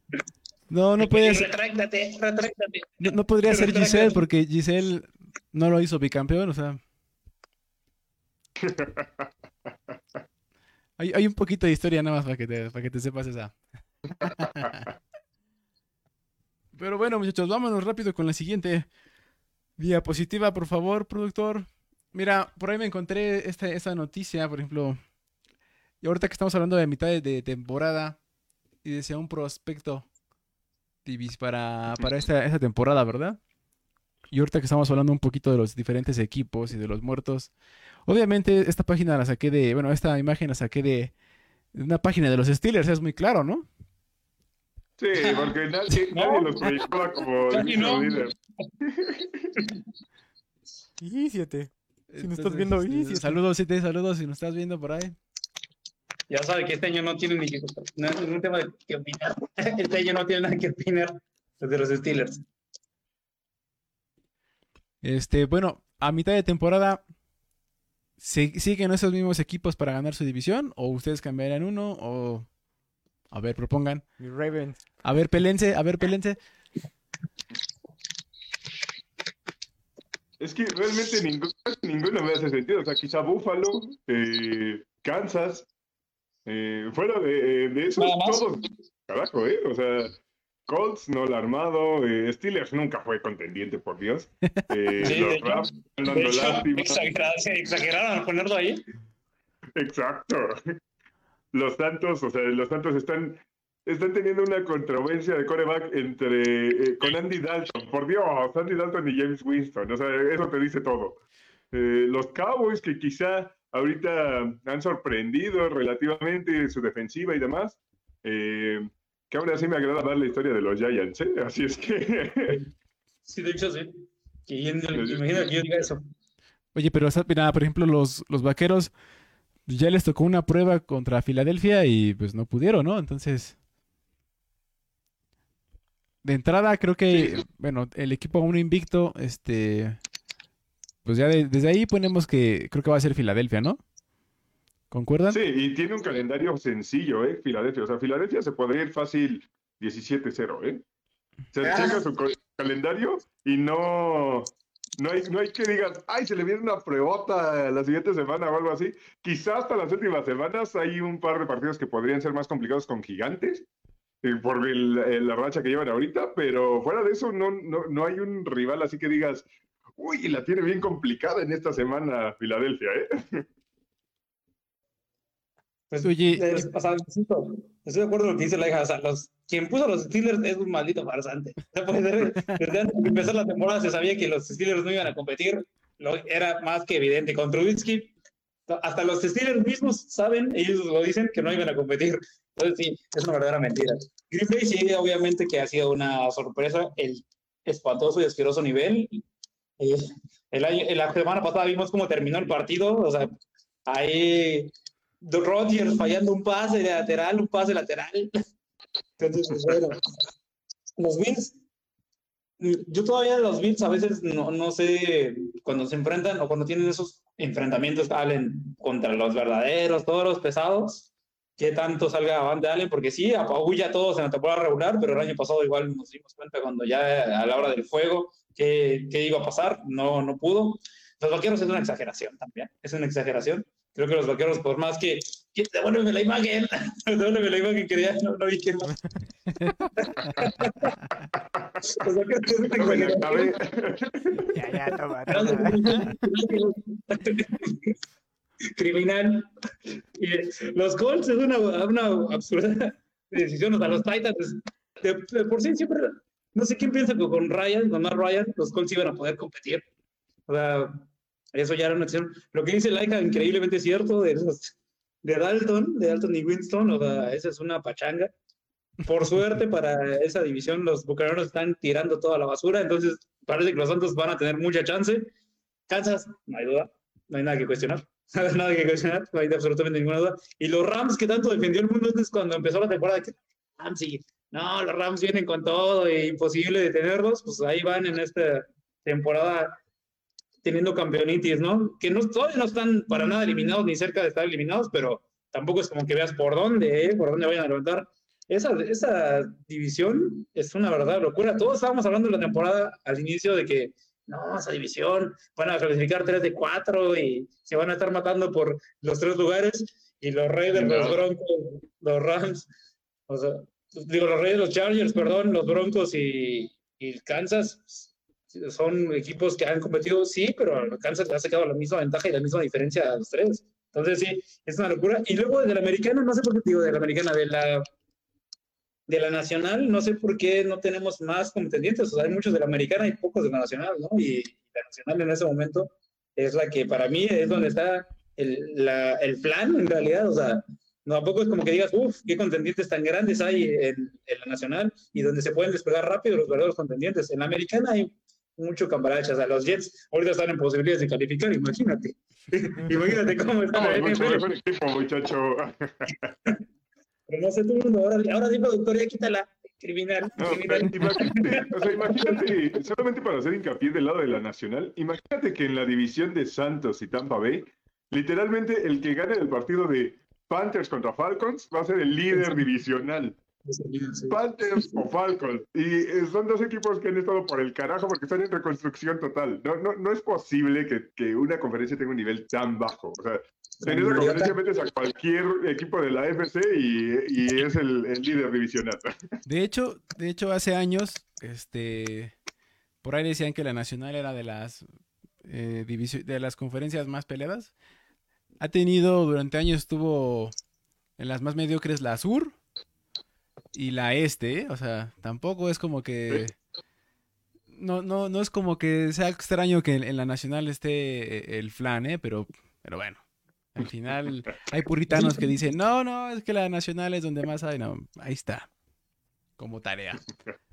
A: No, no puede ser,
D: Retráctate, retráctate.
A: no, no podría ser Giselle porque Giselle no lo hizo bicampeón, o sea. Hay, hay un poquito de historia nada más para que te, para que te sepas esa. Pero bueno, muchachos, vámonos rápido con la siguiente diapositiva, por favor, productor. Mira, por ahí me encontré esta, noticia, por ejemplo. Y ahorita que estamos hablando de mitad de, temporada, y decía un prospecto para, para esta, esta temporada, ¿verdad? Y ahorita que estamos hablando un poquito de los diferentes equipos y de los muertos. Obviamente, esta página la saqué de. Bueno, esta imagen la saqué de una página de los Steelers, es muy claro, ¿no?
C: Sí, porque nadie,
D: No.
C: nadie los proyectaba como
D: Casi no.
C: líder.
B: Y siete. Si nos estás viendo,
A: este,
B: y si-
A: saludos, siete, saludos si nos estás viendo por ahí.
D: Ya sabe que este año no tiene ni que no, es un tema de que opinar. Este año no tiene nada que opinar de los Steelers.
A: Este, bueno, a mitad de temporada, ¿se- ¿siguen esos mismos equipos para ganar su división? ¿O ustedes cambiarían uno? O. A ver, propongan.
B: Mis Ravens.
A: A ver, pelense, a ver, pelense.
C: Es que realmente ninguno, ninguno me hace sentido. O sea, quizá Buffalo, eh, Kansas, eh, fuera de, de esos,
D: Nada más.
C: todos, carajo, ¿eh? O sea, Colts no lo ha armado, eh, Steelers nunca fue contendiente, por Dios. Eh,
D: Sí, de
C: los. Rams
D: De exageraron, se exageraron al ponerlo ahí.
C: Exacto. Los Santos, o sea, los Santos están, están teniendo una controversia de coreback entre eh, con Andy Dalton. Por Dios, Andy Dalton y James Winston. O sea, eso te dice todo. Eh, los Cowboys, que quizá ahorita han sorprendido relativamente su defensiva y demás. eh, que ahora sí me agrada más la historia de los Giants, ¿eh? Así es que.
D: Sí, de hecho, sí. Que Imagina que yo diga eso.
A: Oye, pero mira, por ejemplo, los, los vaqueros ya les tocó una prueba contra Filadelfia y pues no pudieron, ¿no? Entonces. De entrada, creo que, bueno, el equipo aún invicto, este. Pues ya de- desde ahí ponemos que creo que va a ser Filadelfia, ¿no? ¿Concuerdan?
C: Sí, y tiene un calendario sencillo, ¿eh? Filadelfia. O sea, Filadelfia se podría ir fácil 17-0, ¿eh? Se
D: Ah.
C: checa su calendario y no, no, hay, no hay que digas, ay, se le viene una pruebota la siguiente semana o algo así. Quizás hasta las últimas semanas hay un par de partidos que podrían ser más complicados con gigantes. eh, Por el- eh, la racha que llevan ahorita, pero fuera de eso no, no, no hay un rival así que digas, uy, la tiene bien complicada en esta semana Filadelfia, ¿eh?
D: Pues,
A: Oye,
D: es- o sea, estoy de acuerdo con lo que dice la hija. O sea, los, quien puso los Steelers es un maldito farsante. O sea, ser, desde antes de empezar la temporada se sabía que los Steelers no iban a competir. Lo, era más que evidente. Con Trubisky, hasta los Steelers mismos saben, ellos lo dicen, que no iban a competir. Entonces, sí, es una verdadera mentira. Green Bay sí, obviamente que ha sido una sorpresa, el espantoso y asqueroso nivel. Eh, el año, la semana pasada vimos cómo terminó el partido, o sea, ahí Rodgers fallando un pase lateral, un pase lateral. Entonces, pues, bueno, los Bills, yo todavía los Bills a veces no, no sé cuando se enfrentan o cuando tienen esos enfrentamientos hablen contra los verdaderos, todos los pesados. qué tanto salga Van de Allen, porque sí, apagulla a todos en la temporada regular, pero el año pasado igual nos dimos cuenta cuando ya a la hora del fuego, qué, qué iba a pasar, no, no pudo. Los vaqueros es una exageración también, es una exageración. Creo que los vaqueros, por más que. Devuélveme la imagen. Devuélveme la imagen que ya no, no vi quién más. los vaqueros
C: No me la acabé.
B: Ya, ya, toma, toma.
D: Criminal. Y los Colts es una, una absurda decisión. O sea, los Titans, de, de por sí siempre. No sé quién piensa que con Ryan, con Matt Ryan, los Colts iban a poder competir. O sea, eso ya era una acción. Lo que dice Laika, increíblemente cierto, de, esos- de Dalton, de Dalton y Winston, o sea, esa es una pachanga. Por suerte, para esa división, los bucaneros están tirando toda la basura, entonces parece que los Santos van a tener mucha chance. Kansas, no hay duda, no hay nada que cuestionar. Nada que cuestionar, no hay absolutamente ninguna duda. Y los Rams, que tanto defendió el mundo antes cuando empezó la temporada, que Rams, sí, no, los Rams vienen con todo e imposible detenerlos, pues ahí van en esta temporada teniendo campeonitis, ¿no? Que no, todavía no están para nada eliminados ni cerca de estar eliminados, pero tampoco es como que veas por dónde, ¿eh? por dónde vayan a levantar. Esa, esa división es una verdadera locura. Todos estábamos hablando de la temporada al inicio de que no, esa división van a clasificar 3 de 4 y se van a estar matando por los tres lugares. Y los Raiders,
C: No.
D: los Broncos, los Rams, o sea, digo, los Raiders, los Chargers, perdón, los Broncos y, y Kansas son equipos que han competido, sí, pero Kansas le ha sacado la misma ventaja y la misma diferencia a los tres. Entonces, sí, es una locura. Y luego de la americana, no sé por qué digo de la americana, de la, de la nacional, no sé por qué no tenemos más contendientes. O sea, hay muchos de la americana y pocos de la nacional, ¿no? Y la nacional en ese momento es la que para mí es donde está el, la- el plan, en realidad. O sea, no, tampoco es como que digas, uff, qué contendientes tan grandes hay en, en la nacional y donde se pueden despegar rápido los verdaderos contendientes. En la americana hay mucho cambaracha. O sea, los Jets ahorita están en posibilidades de calificar, imagínate. imagínate cómo está la
C: mucho
D: NFL.
C: equipo, muchacho.
D: Pero no sé el mundo. Ahora, ahora sí, productoría, quítala. Criminal.
C: No,
D: criminal.
C: imagínate, o sea, imagínate, solamente para hacer hincapié del lado de la nacional, imagínate que en la división de Santos y Tampa Bay, literalmente el que gane el partido de Panthers contra Falcons va a ser el líder divisional. Panthers o Falcons. Y eh, son dos equipos que han estado por el carajo porque están en reconstrucción total. No, no, no es posible que, que una conferencia tenga un nivel tan bajo. O sea, en esa conferencia metes a cualquier equipo de la AFC y, y es el, el líder divisional.
A: De hecho, de hecho, hace años, este, por ahí decían que la Nacional era de las eh, de las conferencias más peleadas. Ha tenido, durante años estuvo en las más mediocres la Sur y la Este, ¿eh? o sea, tampoco es como que no, no, no es como que sea extraño que en, en la Nacional esté el flan, ¿eh? Pero, pero bueno. Al final hay puritanos que dicen, no, no, es que la nacional es donde más hay. No, ahí está. Como tarea.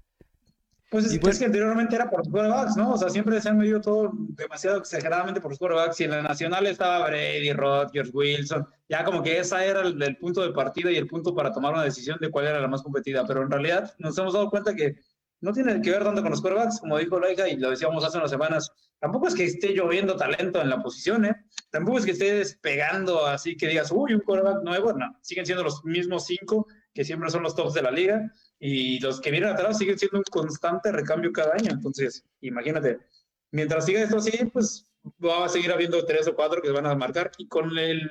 D: Pues es, que anteriormente era por los quarterbacks, ¿no? O sea, siempre se han medido todo demasiado exageradamente por los quarterbacks. Y en la nacional estaba Brady, Rodgers, Wilson. Ya como que esa era el, el punto de partida y el punto para tomar una decisión de cuál era la más competida. Pero en realidad nos hemos dado cuenta que no tiene que ver tanto con los quarterbacks, como dijo Laika y lo decíamos hace unas semanas. Tampoco es que esté lloviendo talento en la posición, ¿eh? Tampoco es que esté despegando así que digas, uy, un quarterback nuevo. No, siguen siendo los mismos cinco que siempre son los tops de la liga y los que vienen atrás siguen siendo un constante recambio cada año. Entonces, imagínate, mientras siga esto así, pues va a seguir habiendo tres o cuatro que van a marcar y con el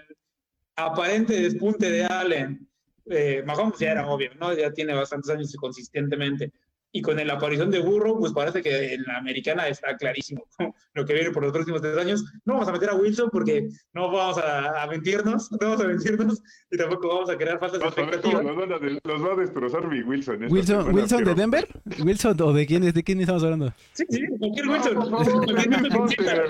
D: aparente despunte de Allen, eh, Mahomes ya era obvio, ¿no? Ya tiene bastantes años consistentemente. Y con la aparición de Burrow, pues parece que en la americana está clarísimo lo que viene por los próximos tres años. No vamos a meter a Wilson porque no vamos a, a mentirnos, no vamos a mentirnos y tampoco vamos a crear
C: cómo
D: expectativas.
C: los, van a de- los va a destrozar mi Wilson.
A: Wilson, Wilson de Denver? Wilson o de quién es, de quién estamos hablando?
D: Sí, sí, cualquier
C: No,
D: Wilson. cualquier, Wilson exista,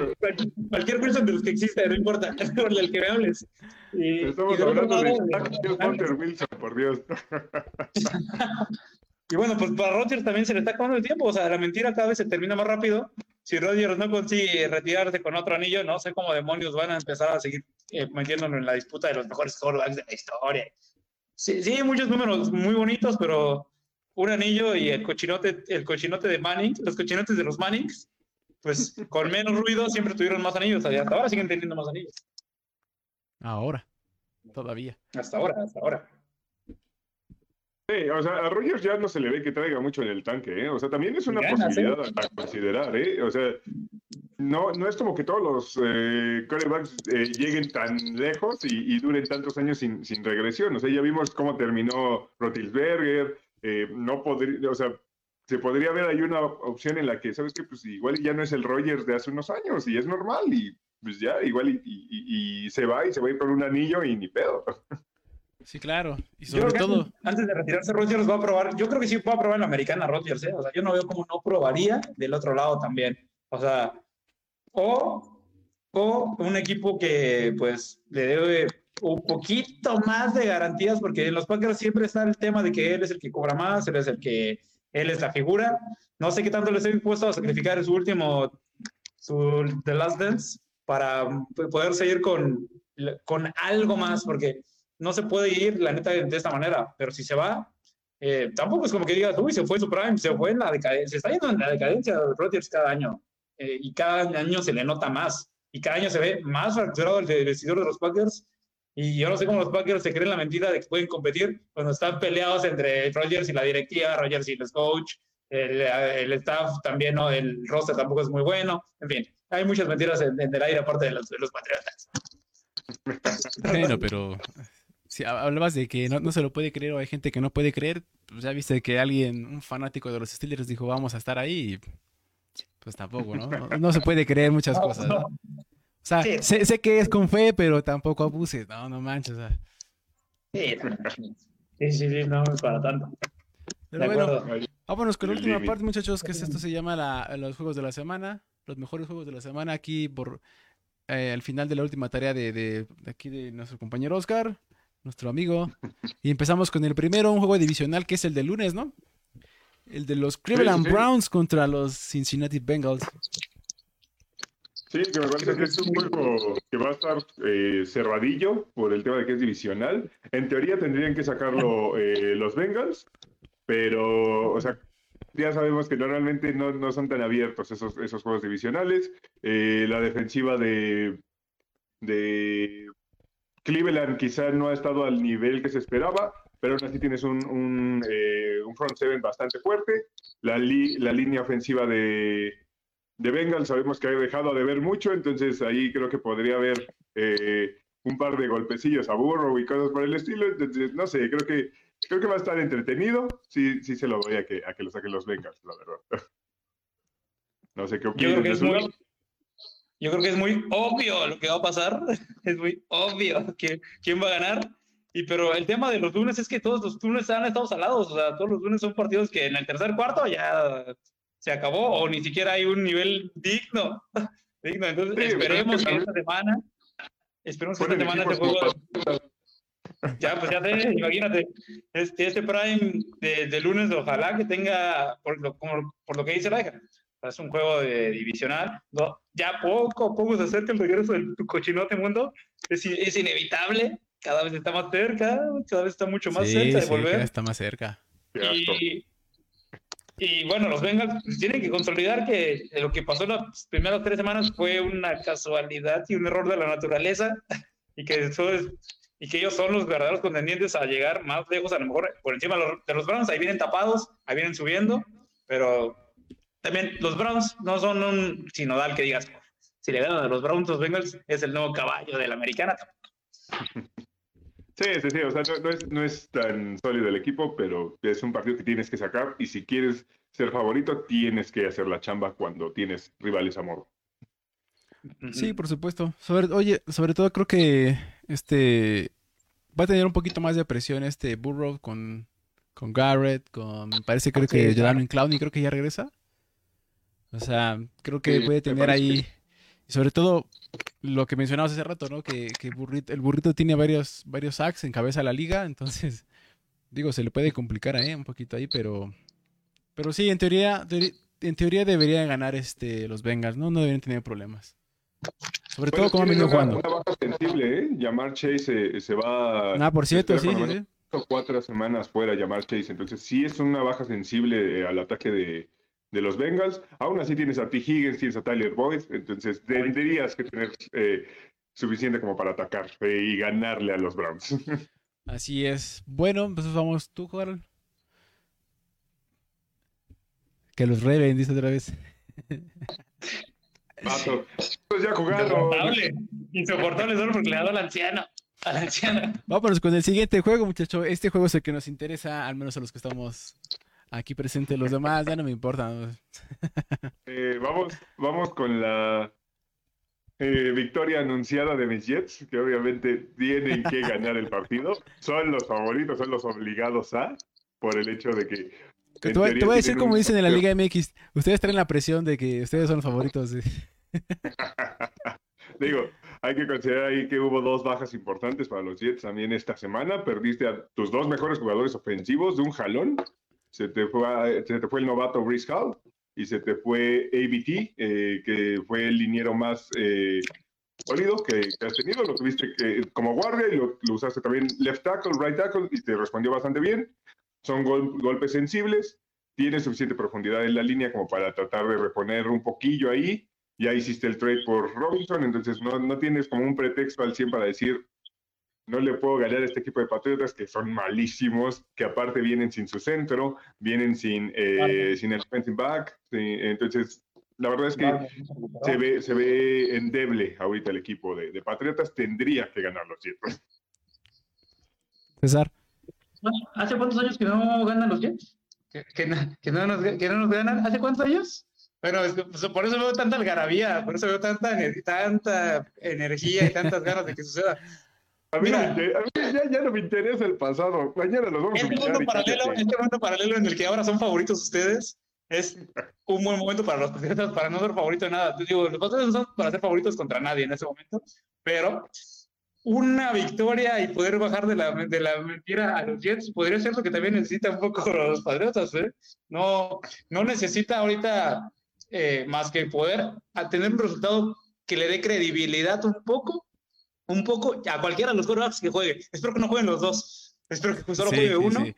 D: cualquier Wilson de los que exista, no importa, por el que me hables. Y,
C: Estamos
D: y
C: hablando de Zach Hunter Wilson, por Dios.
D: Y bueno, pues para Rodgers también se le está acabando el tiempo. O sea, la mentira cada vez se termina más rápido. Si Rodgers no consigue retirarse con otro anillo, no sé cómo demonios van a empezar a seguir eh, metiéndolo en la disputa de los mejores quarterbacks de la historia. Sí, sí, muchos números muy bonitos, pero un anillo y el cochinote, el cochinote de Manning, los cochinotes de los Mannings, pues con menos ruido siempre tuvieron más anillos. Hasta ahora siguen teniendo más anillos.
A: Ahora. todavía.
D: Hasta ahora, hasta ahora.
C: Sí, o sea, a Rogers ya no se le ve que traiga mucho en el tanque, ¿eh? O sea, también es una posibilidad a, considerar, ¿eh? O sea, no, no es como que todos los eh, corebacks eh, lleguen tan lejos y, duren tantos años sin, sin, regresión. O sea, ya vimos cómo terminó Rotilsberger, eh, no podría, o sea, se podría ver ahí una opción en la que, ¿sabes qué? Pues igual ya no es el Rogers de hace unos años y es normal y pues ya, igual y, y, y se va y se va a ir por un anillo y ni pedo.
A: Sí, claro. Y sobre todo.
D: Antes de retirarse, Rodgers va a probar. Yo creo que sí va a probar en la americana Rodgers, ¿eh? O sea, yo no veo cómo no probaría del otro lado también. O sea, o, o un equipo que, pues, le debe un poquito más de garantías, porque en los Packers siempre está el tema de que él es el que cobra más, él es el que. Él es la figura. No sé qué tanto le estoy dispuesto a sacrificar su último. Su The Last Dance para poder seguir con, con algo más, porque no se puede ir, la neta, de esta manera, pero si se va, eh, tampoco es como que digas, uy, se fue su prime, se fue en la decadencia, se está yendo en la decadencia de Rodgers cada año, eh, y cada año se le nota más, y cada año se ve más fracturado el vestidor de los Packers, y yo no sé cómo los Packers se creen la mentira de que pueden competir cuando están peleados entre Rodgers y la directiva, Rodgers y el coach, el, staff también, ¿no? el roster tampoco es muy bueno, en fin, hay muchas mentiras en, el aire aparte de los, de los Patriotas.
A: Bueno, pero si hablabas de que no, se lo puede creer o hay gente que no puede creer, pues ya viste que alguien, un fanático de los Steelers dijo vamos a estar ahí, pues tampoco, ¿no? No, se puede creer muchas cosas. O sea, sé, que es con fe, pero tampoco abuses, no, no manches.
D: Sí, sí, sí, no es para tanto.
A: Pero bueno, vámonos con la última parte, muchachos, que esto se llama los juegos de la semana, los mejores juegos de la semana aquí por eh, al final de la última tarea de, de, aquí de nuestro compañero Oscar nuestro amigo. Y empezamos con el primero, un juego divisional que es el de lunes, ¿no? El de los Cleveland Browns contra los Cincinnati Bengals.
C: Sí, que me parece que es un juego que va a estar eh, cerradillo por el tema de que es divisional. En teoría tendrían que sacarlo eh, los Bengals, pero, o sea, ya sabemos que normalmente no, no son tan abiertos esos, esos juegos divisionales. Eh, la defensiva de, de Cleveland quizá no ha estado al nivel que se esperaba, pero aún así tienes un, un, eh, front seven bastante fuerte. La, la línea ofensiva de, de Bengals sabemos que ha dejado de ver mucho, entonces ahí creo que podría haber eh, un par de golpecillos a burro y cosas por el estilo. Entonces, no sé, creo que, creo que va a estar entretenido. Sí, sí se lo doy a que, a que lo saquen los Bengals, la verdad. No sé qué opinas.
D: Yo creo que es muy obvio lo que va a pasar. Es muy obvio que, quién va a ganar. Y pero el tema de los lunes es que todos los lunes están estados alados. O sea, todos los lunes son partidos que en el tercer cuarto ya se acabó o ni siquiera hay un nivel digno. digno. Entonces esperemos que esta semana, esperemos que esta semana este juego... Ya, pues ya te, imagínate, este, este Prime de, de, lunes, ojalá que tenga, por lo, como, por lo que dice la hija, es un juego de divisional. No, ya poco a poco se acerca el regreso del cochinote mundo. Es, es, inevitable. Cada vez está más cerca, cada vez está mucho más cerca de volver.
A: está más cerca.
D: Y, y, bueno, los Bengals tienen que consolidar que lo que pasó las primeras tres semanas fue una casualidad y un error de la naturaleza y que eso es, y que ellos son los verdaderos contendientes a llegar más lejos, a lo mejor por encima de los Browns. Ahí vienen tapados, ahí vienen subiendo, pero también los Browns no son un sinodal que digas, si le ganan a los Browns, los Bengals es el nuevo caballo de la americana.
C: Sí, sí, sí, o sea, no, es, no, es, tan sólido el equipo, pero es un partido que tienes que sacar y si quieres ser favorito, tienes que hacer la chamba cuando tienes rivales a modo.
A: Sí, por supuesto. Sobre, oye, sobre todo creo que este va a tener un poquito más de presión este Burrow con, con Garrett, con me parece creo que que Jalen Clowney creo que ya regresa. O sea, creo que puede tener ahí, sobre todo lo que mencionabas hace rato, ¿no? Que, el burrito tiene varios, varios sacks en cabeza de la liga, entonces, digo, se le puede complicar ahí un poquito ahí, pero, pero sí, en teoría, en teoría deberían ganar este, los Bengals, ¿no? No deberían tener problemas. Sobre todo como venido jugando.
C: Una baja sensible, ¿eh? Llamar Chase se, va.
A: Ah, por cierto, sí, sí,
C: Cuatro semanas fuera llamar Chase, entonces sí es una baja sensible eh, al ataque de, de los Bengals. Aún así tienes a T. Higgins, tienes a Tyler Boyd, entonces tendrías que tener eh, suficiente como para atacar eh, y ganarle a los Browns.
A: Así es. Bueno, pues vamos tú, Carl. Que los reven, dice otra vez.
C: Paso. Pues ya jugaron.
D: Insoportable. Insoportable solo porque le ha dado al anciano. Al anciano.
A: Vámonos con el siguiente juego, muchacho. Este juego es el que nos interesa, al menos a los que estamos aquí presentes. Los demás ya no me importan.
C: Eh, vamos, vamos con la eh, victoria anunciada de mis Jets, que obviamente tienen que ganar el partido. Son los favoritos, son los obligados a, por el hecho de que.
A: Te te voy a decir como dicen en la Liga MX. Ustedes traen la presión de que ustedes son los favoritos.
C: Digo, hay que considerar ahí que hubo dos bajas importantes para los Jets también esta semana. Perdiste a tus dos mejores jugadores ofensivos de un jalón. Se te fue, se te fue el novato Brice Hall y se te fue ABT, eh, que fue el liniero más eh, que, que has tenido. Lo tuviste que, como guardia y lo, lo usaste también left tackle, right tackle y te respondió bastante bien. Son gol- golpes sensibles. Tiene suficiente profundidad en la línea como para tratar de reponer un poquillo ahí ya hiciste el trade por Robinson, entonces no, no tienes como un pretexto al 100 para decir, no le puedo ganar a este equipo de Patriotas que son malísimos, que aparte vienen sin su centro, vienen sin, eh, sin el defensive back, sí, entonces la verdad es que se ve, se ve endeble ahorita el equipo de, de Patriotas, tendría que ganar los Jets.
A: César.
D: ¿Hace cuántos años que no ganan los Jets? ¿Que, que no, que no nos, que no nos ganan? ¿Hace cuántos años? Bueno, es que, pues, por eso veo tanta algarabía, por eso veo tanta, tanta energía y tantas ganas de que suceda.
C: A mí,
D: Mira.
C: no me inter- a mí ya, ya no me interesa el pasado, mañana los vamos a humillar
D: mundo paralelo, este mundo paralelo en el que ahora son favoritos ustedes es un buen momento para los patriotas para no ser favorito de nada. Digo, los patriotas no son para ser favoritos contra nadie en ese momento, pero una victoria y poder bajar de la, de la mentira a los Jets podría ser lo que también necesita un poco los patriotas. ¿eh? No, no necesita ahorita eh, más que poder a tener un resultado que le dé credibilidad un poco, un poco a cualquiera de los quarterbacks que juegue. Espero que no jueguen los dos. Espero que solo
A: Sí,
D: juegue
A: sí,
D: uno.
A: sí.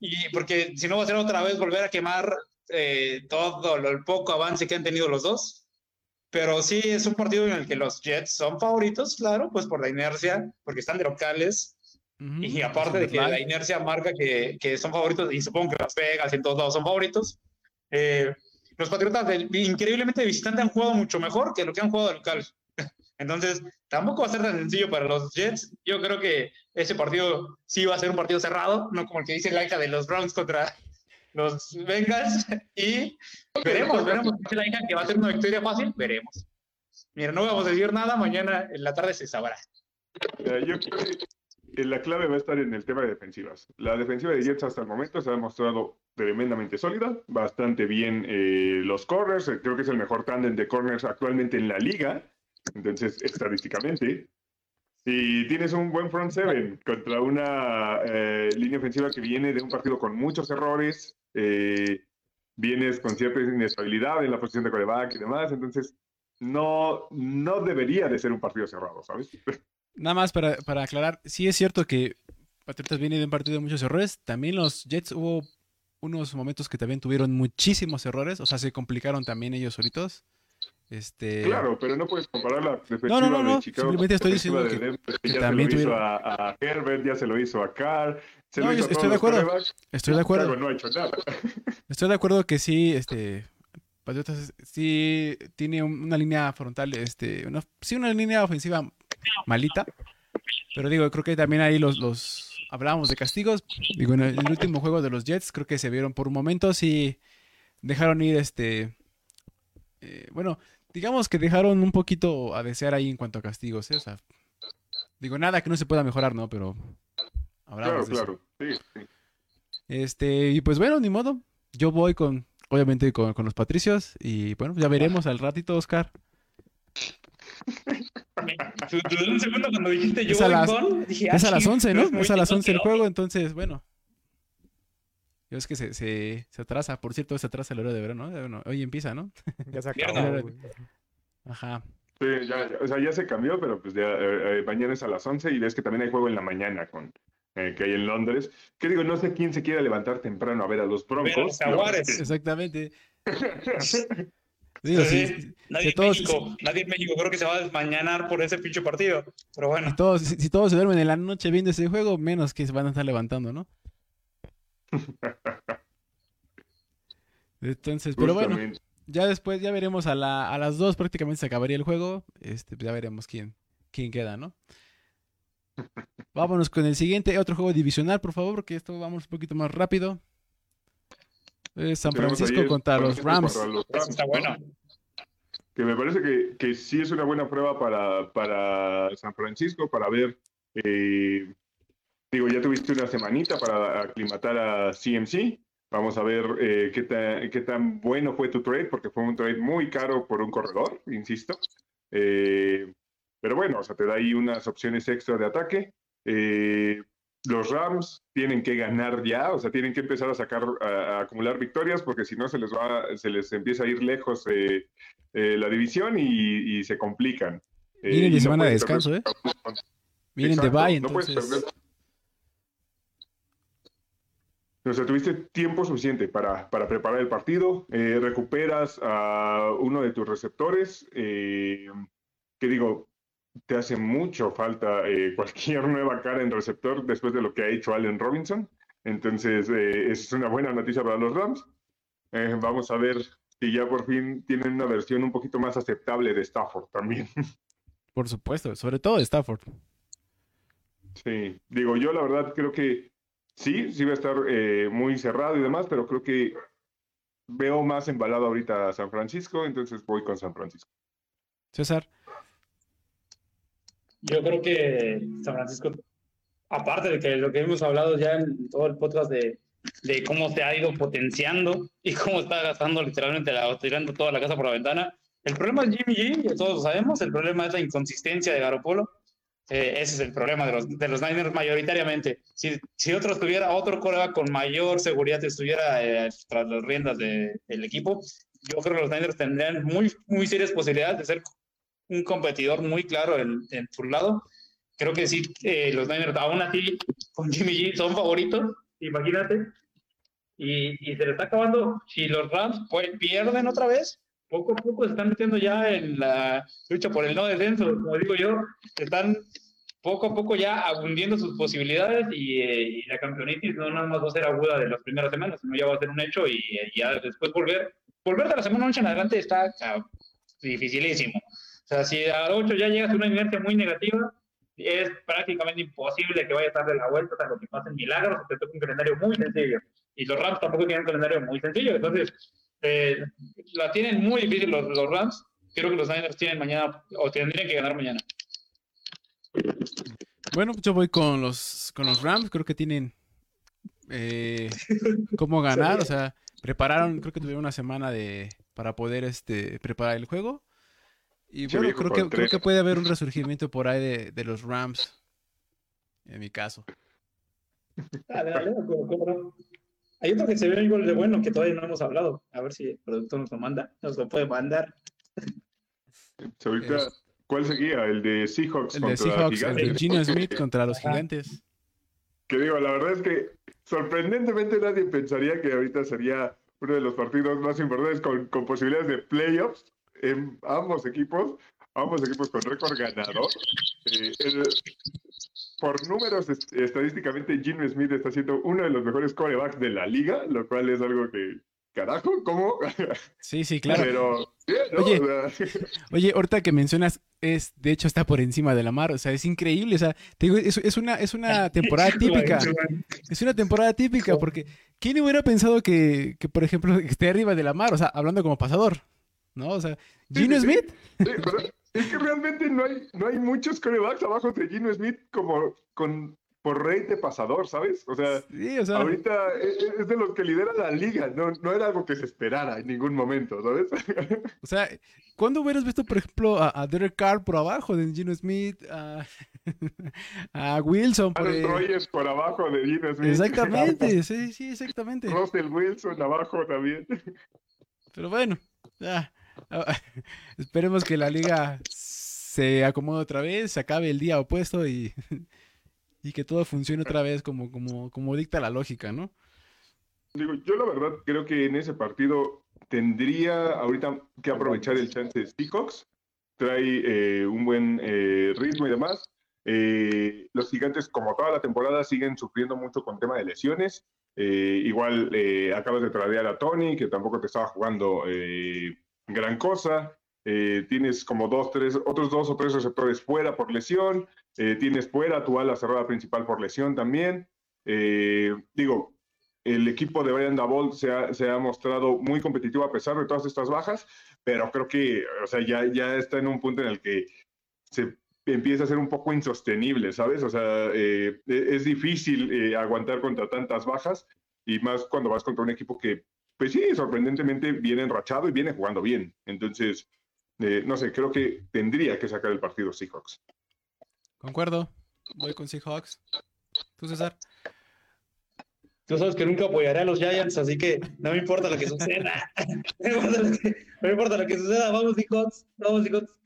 D: Y porque si no va a ser otra vez volver a quemar eh, todo lo, el poco avance que han tenido los dos. Pero sí es un partido en el que los Jets son favoritos, claro, pues por la inercia, porque están de locales.
A: Ujú.
D: Y aparte de que la inercia marca que, que son favoritos, y supongo que Las Vegas y en todos lados son favoritos. eh, los Patriotas, increíblemente de visitante, han jugado mucho mejor que lo que han jugado de local. Entonces, tampoco va a ser tan sencillo para los Jets. Yo creo que ese partido sí va a ser un partido cerrado, no como el que dice la hija de los Browns contra los Bengals. Y veremos, veremos. Dice la hija que va a ser una victoria fácil, veremos. Mira, no vamos a decir nada, mañana en la tarde se sabrá.
C: Yo creo que la clave va a estar en el tema de defensivas. La defensiva de Jets hasta el momento se ha mostrado tremendamente sólida, bastante bien eh, los corners, eh, creo que es el mejor tándem de corners actualmente en la liga, entonces estadísticamente. Si tienes un buen front seven contra una eh, línea ofensiva que viene de un partido con muchos errores, eh, vienes con cierta inestabilidad en la posición de coreback y demás, entonces no, no debería de ser un partido cerrado, ¿sabes?
A: Nada más para, para aclarar, sí es cierto que Patriotas viene de un partido de muchos errores. También los Jets hubo unos momentos que también tuvieron muchísimos errores, o sea, se complicaron también ellos solitos. Este,
C: Claro, pero no puedes comparar la defensiva
A: no, no, no,
C: de Chicago
A: simplemente estoy diciendo
C: de
A: que-
C: Denver,
A: que
C: ya
A: también
C: se lo hizo a, a Herbert, ya se lo hizo a Carr, se lo hizo
A: estoy de acuerdo. estoy de acuerdo.
C: No ha hecho nada.
A: Estoy de acuerdo que sí, este, Patriotas sí tiene un- una línea frontal, este, una- sí una línea ofensiva malita, pero digo, creo que también ahí los, los, hablábamos de castigos, digo, en el, en el último juego de los Jets creo que se vieron por un momento, sí dejaron ir, este, eh, bueno, digamos que dejaron un poquito a desear ahí en cuanto a castigos, ¿eh? O sea, digo, nada que no se pueda mejorar, ¿no? Pero
C: Claro,
A: de
C: claro. Sí, sí.
A: Este, y pues bueno, ni modo. Yo voy con, obviamente, con, con los Patricios. Y bueno, ya veremos al ratito, Oscar.
D: Un segundo cuando dijiste yo
A: Es a
D: voy
A: las-
D: con, dije,
A: Es
D: ah,
A: a las
D: sí,
A: 11, ¿no?
D: muy
A: Es a las 11 el juego, entonces, bueno. Yo es que se, se, se atrasa, por cierto, se atrasa el hora de verano, ¿no? Bueno, hoy empieza, ¿no?
B: Ya se acabó.
A: Ajá.
C: Sí, ya, ya, o sea, ya se cambió, pero pues ya, eh, eh, mañana es a las 11 y ves que también hay juego en la mañana con eh, que hay en Londres. Que digo, no sé quién se quiera levantar temprano a ver a los
D: Ver a los
C: Broncos. ¿no?
D: Jaguares.
A: Exactamente. Digo,
D: Sí, Nadie,
A: si
D: en
A: todos-
D: México, nadie en México creo que se va a desmañanar por ese pinche partido. Pero bueno,
A: si todos, si, si todos se duermen en la noche viendo ese juego, menos que se van a estar levantando, ¿no? Entonces, pero bueno, ya después, ya veremos a, la, a las dos prácticamente se acabaría el juego. Este, pues ya veremos quién, quién queda, ¿no? Vámonos con el siguiente, otro juego divisional, por favor, porque esto vamos un poquito más rápido. Eh, San
C: Tenemos
A: Francisco contra los Rams.
C: contra los
D: eso
C: Rams,
D: está
C: ¿no?
D: bueno.
C: Que me parece que, que sí es una buena prueba para, para San Francisco, para ver. eh, digo, ya tuviste una semanita para aclimatar a CMC. Vamos a ver eh, qué, ta- qué tan bueno fue tu trade, porque fue un trade muy caro por un corredor, insisto. Eh, pero bueno, o sea, te da ahí unas opciones extra de ataque. Eh, los Rams tienen que ganar ya, o sea, tienen que empezar a sacar, a, a acumular victorias, porque si no se les va, se les empieza a ir lejos la división y, y se complican.
A: De
C: y no
A: semana de
C: perder-
A: descanso, ¿eh? Vienen de bye,
C: no
A: entonces.
C: perder. O sea, tuviste tiempo suficiente para, para preparar el partido, eh, recuperas a uno de tus receptores, eh, que digo, te hace mucho falta eh, cualquier nueva cara en receptor después de lo que ha hecho Allen Robinson. Entonces, eh, es una buena noticia para los Rams. Eh, vamos a ver si ya por fin tienen una versión un poquito más aceptable de Stafford también.
A: Por supuesto, sobre todo de Stafford.
C: Sí, digo, yo la verdad creo que sí, sí va a estar eh, muy cerrado y demás, pero creo que veo más embalado ahorita a San Francisco, entonces voy con San Francisco.
A: César.
D: Yo creo que San Francisco, aparte de que lo que hemos hablado ya en todo el podcast de, de cómo se ha ido potenciando y cómo está gastando literalmente, la, tirando toda la casa por la ventana, el problema es Jimmy G, ya todos lo sabemos, el problema es la inconsistencia de Garoppolo. Eh, ese es el problema de los, de los Niners mayoritariamente. Si, si otro tuviera otro coreback con mayor seguridad estuviera eh, tras las riendas de- del equipo, yo creo que los Niners tendrían muy, muy serias posibilidades de ser un competidor muy claro en, en su lado. Creo que sí, eh, los Niners aún así con Jimmy G son favoritos, imagínate. Y, y se le está acabando. Si los Rams pues, pierden otra vez, poco a poco se están metiendo ya en la lucha por el no descenso, como digo yo, están poco a poco ya hundiendo sus posibilidades y, eh, y la campeonitis no nada más va a ser aguda de las primeras semanas, sino ya va a ser un hecho y, eh, ya después volver, volver de la semana 8 en adelante está ah, dificilísimo. O sea, si a 8 ya llegas a una inercia muy negativa, es prácticamente imposible que vayas a darle la vuelta a lo que pasen milagros, te toca un calendario muy sencillo. Y los Rams tampoco tienen un calendario muy sencillo, entonces eh, la tienen muy difícil los, los Rams. Creo que los Niners tienen mañana, o tendrían que ganar mañana.
A: Bueno, yo voy con los, con los Rams, creo que tienen eh, cómo ganar, o sea, prepararon, creo que tuvieron una semana de para poder este preparar el juego. Y bueno, creo que, creo que puede haber un resurgimiento por ahí de, de los Rams, en mi caso.
D: Dale, dale, no. Hay otro que se ve igual de bueno que todavía no hemos hablado. A ver si el productor nos lo manda, nos lo puede mandar.
C: Ahorita, ¿cuál seguía? El de Seahawks
A: El de
C: contra
A: Seahawks, el
C: Gigantes.
A: de Gino Smith contra los
D: Ajá.
A: Gigantes.
C: Que digo, la verdad es que sorprendentemente nadie pensaría que ahorita sería uno de los partidos más importantes con, con posibilidades de playoffs en ambos equipos, ambos equipos con récord ganador. Eh, el- por números est- estadísticamente, Gino Smith está siendo uno de los mejores corebacks de la liga, lo cual es algo que, carajo, ¿cómo?
A: Sí, sí, claro.
C: Pero.
A: Oye.
C: O sea,
A: Oye, ahorita que mencionas, es, de hecho está por encima de la mar, o sea, es increíble, o sea, te digo, es, es una, es una temporada típica, es una temporada típica, porque ¿quién hubiera pensado que, que, por ejemplo, esté arriba de la mar, o sea, hablando como pasador, ¿no? O sea, Gino
C: sí, sí.
A: Smith,
C: Sí, pero es que realmente no hay, no hay muchos corebacks abajo de Gino Smith como con por rate de pasador, ¿sabes? O sea,
A: sí, o sea,
C: ahorita es, es de los que lidera la liga, no, no era algo que se esperara en ningún momento, ¿sabes?
A: o sea, ¿cuándo hubieras visto, por ejemplo, a, a Derek Carr por abajo de Gino Smith, a, a Wilson por
C: Aaron Rodgers por abajo de Gino Smith.
A: Exactamente, sí, sí, exactamente.
C: Russell Wilson abajo también.
A: Pero bueno, ya. Esperemos que la liga se acomode otra vez, se acabe el día opuesto y, y que todo funcione otra vez como, como, como dicta la lógica, ¿no?
C: Digo, yo la verdad creo que en ese partido tendría ahorita que aprovechar el chance de Seahawks. Trae eh, un buen eh, ritmo y demás. Eh, los gigantes, como toda la temporada, siguen sufriendo mucho con tema de lesiones. Igual acabas de tradear a Tony, que tampoco te estaba jugando gran cosa. Eh, tienes como dos, tres, otros dos o tres receptores fuera por lesión. Eh, tienes fuera tu ala cerrada principal por lesión también. Eh, digo, el equipo de Brian Dabol se ha, se ha mostrado muy competitivo a pesar de todas estas bajas, pero creo que, o sea, ya, ya está en un punto en el que se empieza a ser un poco insostenible, ¿sabes? O sea, eh, es difícil aguantar contra tantas bajas y más cuando vas contra un equipo que, pues sí, sorprendentemente viene enrachado y viene jugando bien. Entonces, eh, no sé, creo que tendría que sacar el partido Seahawks.
A: Concuerdo. Voy con Seahawks. ¿Tú, César?
D: Tú sabes que nunca apoyaré a los Giants, así que no me importa lo que suceda. no, me importa lo que, no me importa lo que suceda. Vamos, Seahawks. Vamos, Seahawks.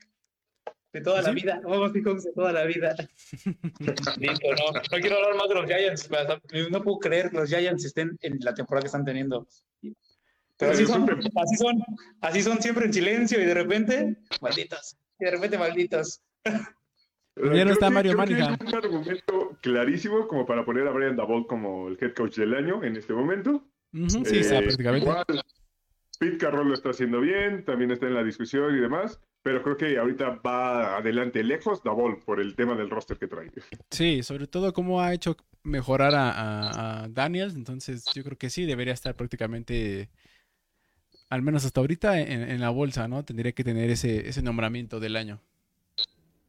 D: De toda la vida. Vamos, Seahawks, de toda la vida. Listo, no, no quiero hablar más de los Giants. No puedo creer que los Giants estén en la temporada que están teniendo. Pero así son, así son, así son siempre en silencio y de repente, malditos. Y de repente, malditos.
A: Ya no está
C: que-
A: Mario
C: que. Es un argumento clarísimo como para poner a Brian Dabol como el head coach del año en este momento.
A: Ujú, sí, está
C: Eh,
A: prácticamente.
C: igual, Pete Carroll lo está haciendo bien, también está en la discusión y demás, pero creo que ahorita va adelante lejos Dabol por el tema del roster que trae.
A: Sí, sobre todo cómo ha hecho mejorar a, a- a Daniels. Entonces, yo creo que sí, debería estar prácticamente, al menos hasta ahorita, en, en la bolsa, ¿no? Tendría que tener ese, ese nombramiento del año.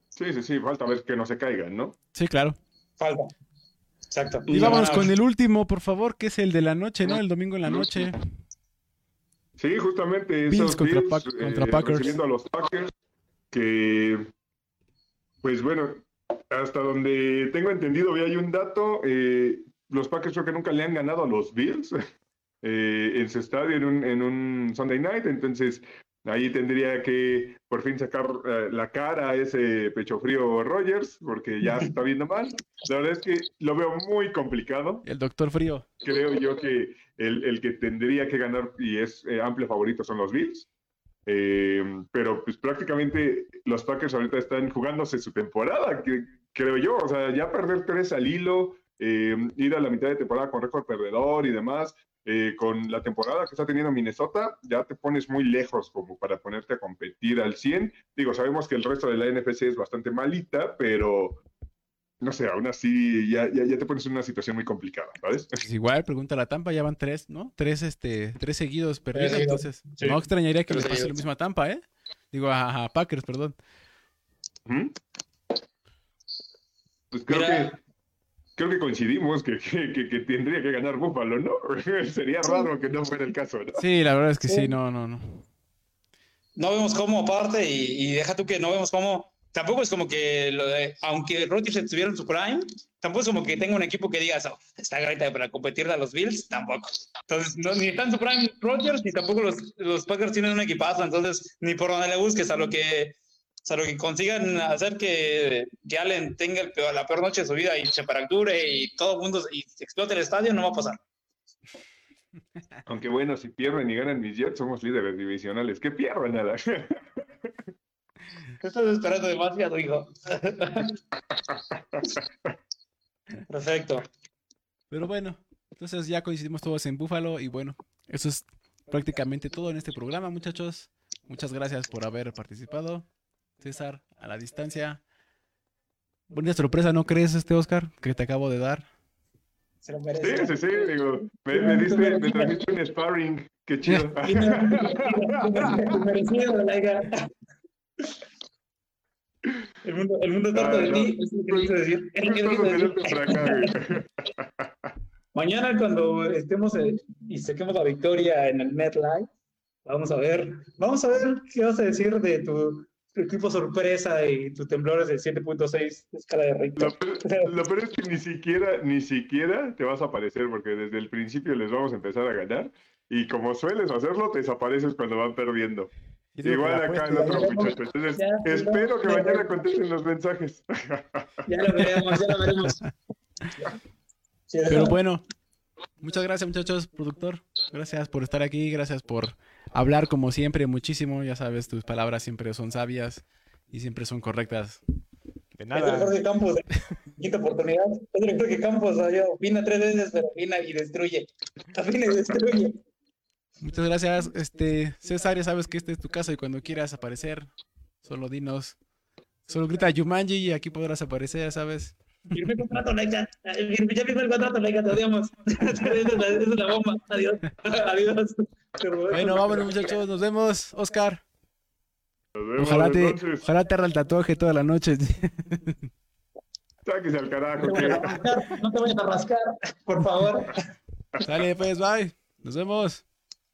C: Sí, sí, sí, falta ver que no se caigan, ¿no?
A: Sí, claro.
D: Falta. Exacto.
A: Y vámonos con el último, por favor, que es el de la noche, ¿no? El domingo en la noche.
C: Sí, justamente
A: Bills
C: esos
A: contra
C: Bills,
A: contra
C: eh,
A: Packers.
C: recibiendo a los Packers, que, pues bueno, hasta donde tengo entendido, y hay un dato, eh, los Packers creo que nunca le han ganado a los Bills eh, en su estadio en un, en un Sunday Night, entonces ahí tendría que por fin sacar eh, la cara a ese pecho frío Rogers, porque ya se está viendo mal. La verdad es que lo veo muy complicado
A: El Doctor Frío.
C: creo yo que el, el que tendría que ganar y es eh, amplio favorito son los Bills. Eh, pero pues prácticamente los Packers ahorita están jugándose su temporada, que, creo yo. O sea, ya perder tres al hilo, eh, ir a la mitad de temporada con récord perdedor y demás, eh, con la temporada que está teniendo Minnesota, ya te pones muy lejos como para ponerte a competir al 100. Digo, sabemos que el resto de la NFC es bastante malita, pero no sé, aún así ya, ya, ya te pones en una situación muy complicada, ¿sabes?
A: Pues igual, pregunta la Tampa, ya van tres, ¿no? Tres, este, tres seguidos perdidos, entonces
D: sí.
A: no extrañaría que
D: Tres
A: le pase lo
D: seguidos.
A: mismo a Tampa, ¿eh? Digo, a, a Packers, perdón.
C: Pues creo
D: Mira.
C: que creo que coincidimos que, que, que- que tendría que ganar Buffalo, ¿no? Sería raro que no fuera el caso, ¿no?
A: Sí, la verdad es que sí,
D: Sí.
A: no, no, no.
D: No vemos cómo aparte y, y deja tú que no vemos cómo. Tampoco es como que, lo de- aunque Rodgers estuviera en su prime, tampoco es como que tenga un equipo que digas, "Oh, está ahorita para competirle a los Bills, tampoco. Entonces, no, ni está en su prime Rodgers, ni tampoco los, los Packers tienen un equipazo, entonces, ni por donde le busques, a lo que, a lo que consigan hacer que, que Allen tenga el peor- la peor noche de su vida y se fracture y todo el mundo y se explote el estadio, no va a pasar.
C: Aunque bueno, si pierden y ganan mis Jets, somos líderes divisionales. Que pierdan nada.
D: Estás esperando demasiado, hijo. Perfecto.
A: Pero bueno, entonces ya coincidimos todos en Búfalo y bueno, eso es prácticamente todo en este programa, muchachos. Muchas gracias por haber participado. César, a la distancia. Bonita sorpresa, ¿no crees, este Oscar, que te acabo de dar?
D: Se lo
C: Sí,
D: merece.
C: sí, sí, digo, me, me diste, me trajiste un sparring. Qué chido.
D: El mundo, el mundo está harto de
C: Ah,
D: ti, es lo que quise decir. Es lo que quise decir.
C: güey.
D: Mañana cuando estemos eh, y saquemos la victoria en el NetLive, vamos a ver, vamos a ver qué vas a decir de tu equipo sorpresa y tu temblores de 7.6 de escala de
C: Lo,
D: Richter.
C: peor- lo peor es que ni siquiera, ni siquiera te vas a aparecer porque desde el principio les vamos a empezar a ganar y como sueles hacerlo, te desapareces cuando van perdiendo. Igual acá el otro muchacho. Entonces,
D: Ya,
C: espero que
D: ya.
C: mañana contesten los mensajes.
D: Ya lo veremos, ya lo veremos.
A: Pero bueno, Muchas gracias, muchachos, productor. Gracias por estar aquí, gracias por hablar como siempre muchísimo. Ya sabes, tus palabras siempre son sabias y siempre son correctas.
B: De nada.
D: Jorge Campos, quinta oportunidad. El Jorge Campos, o yo, opina tres veces, pero opina y destruye. Opina y destruye.
A: Muchas gracias. Este, César, ya sabes que este es tu casa y cuando quieras aparecer, solo dinos. Solo grita Yumanji y aquí podrás aparecer, ¿sabes?
D: Firmé contrato, Laika. Firmé- Ya firmé el contrato, Laika, te odiamos. Esa es la, esa es la bomba. Adiós. Adiós.
A: Bueno, vámonos, muchachos. Nos vemos, Oscar.
C: Nos vemos
A: Ojalá te,
C: entonces.
A: ojalá te el tatuaje toda la noche.
C: Sáquese al
D: No
C: carajo.
D: te vayas a
C: que-
D: rascar, no te vayas a rascar, por favor.
A: Sale, pues, bye. Nos vemos.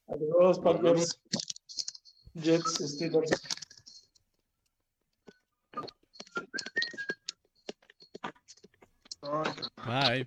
D: Adiós, Packers. Jets, Steelers.
A: Bye.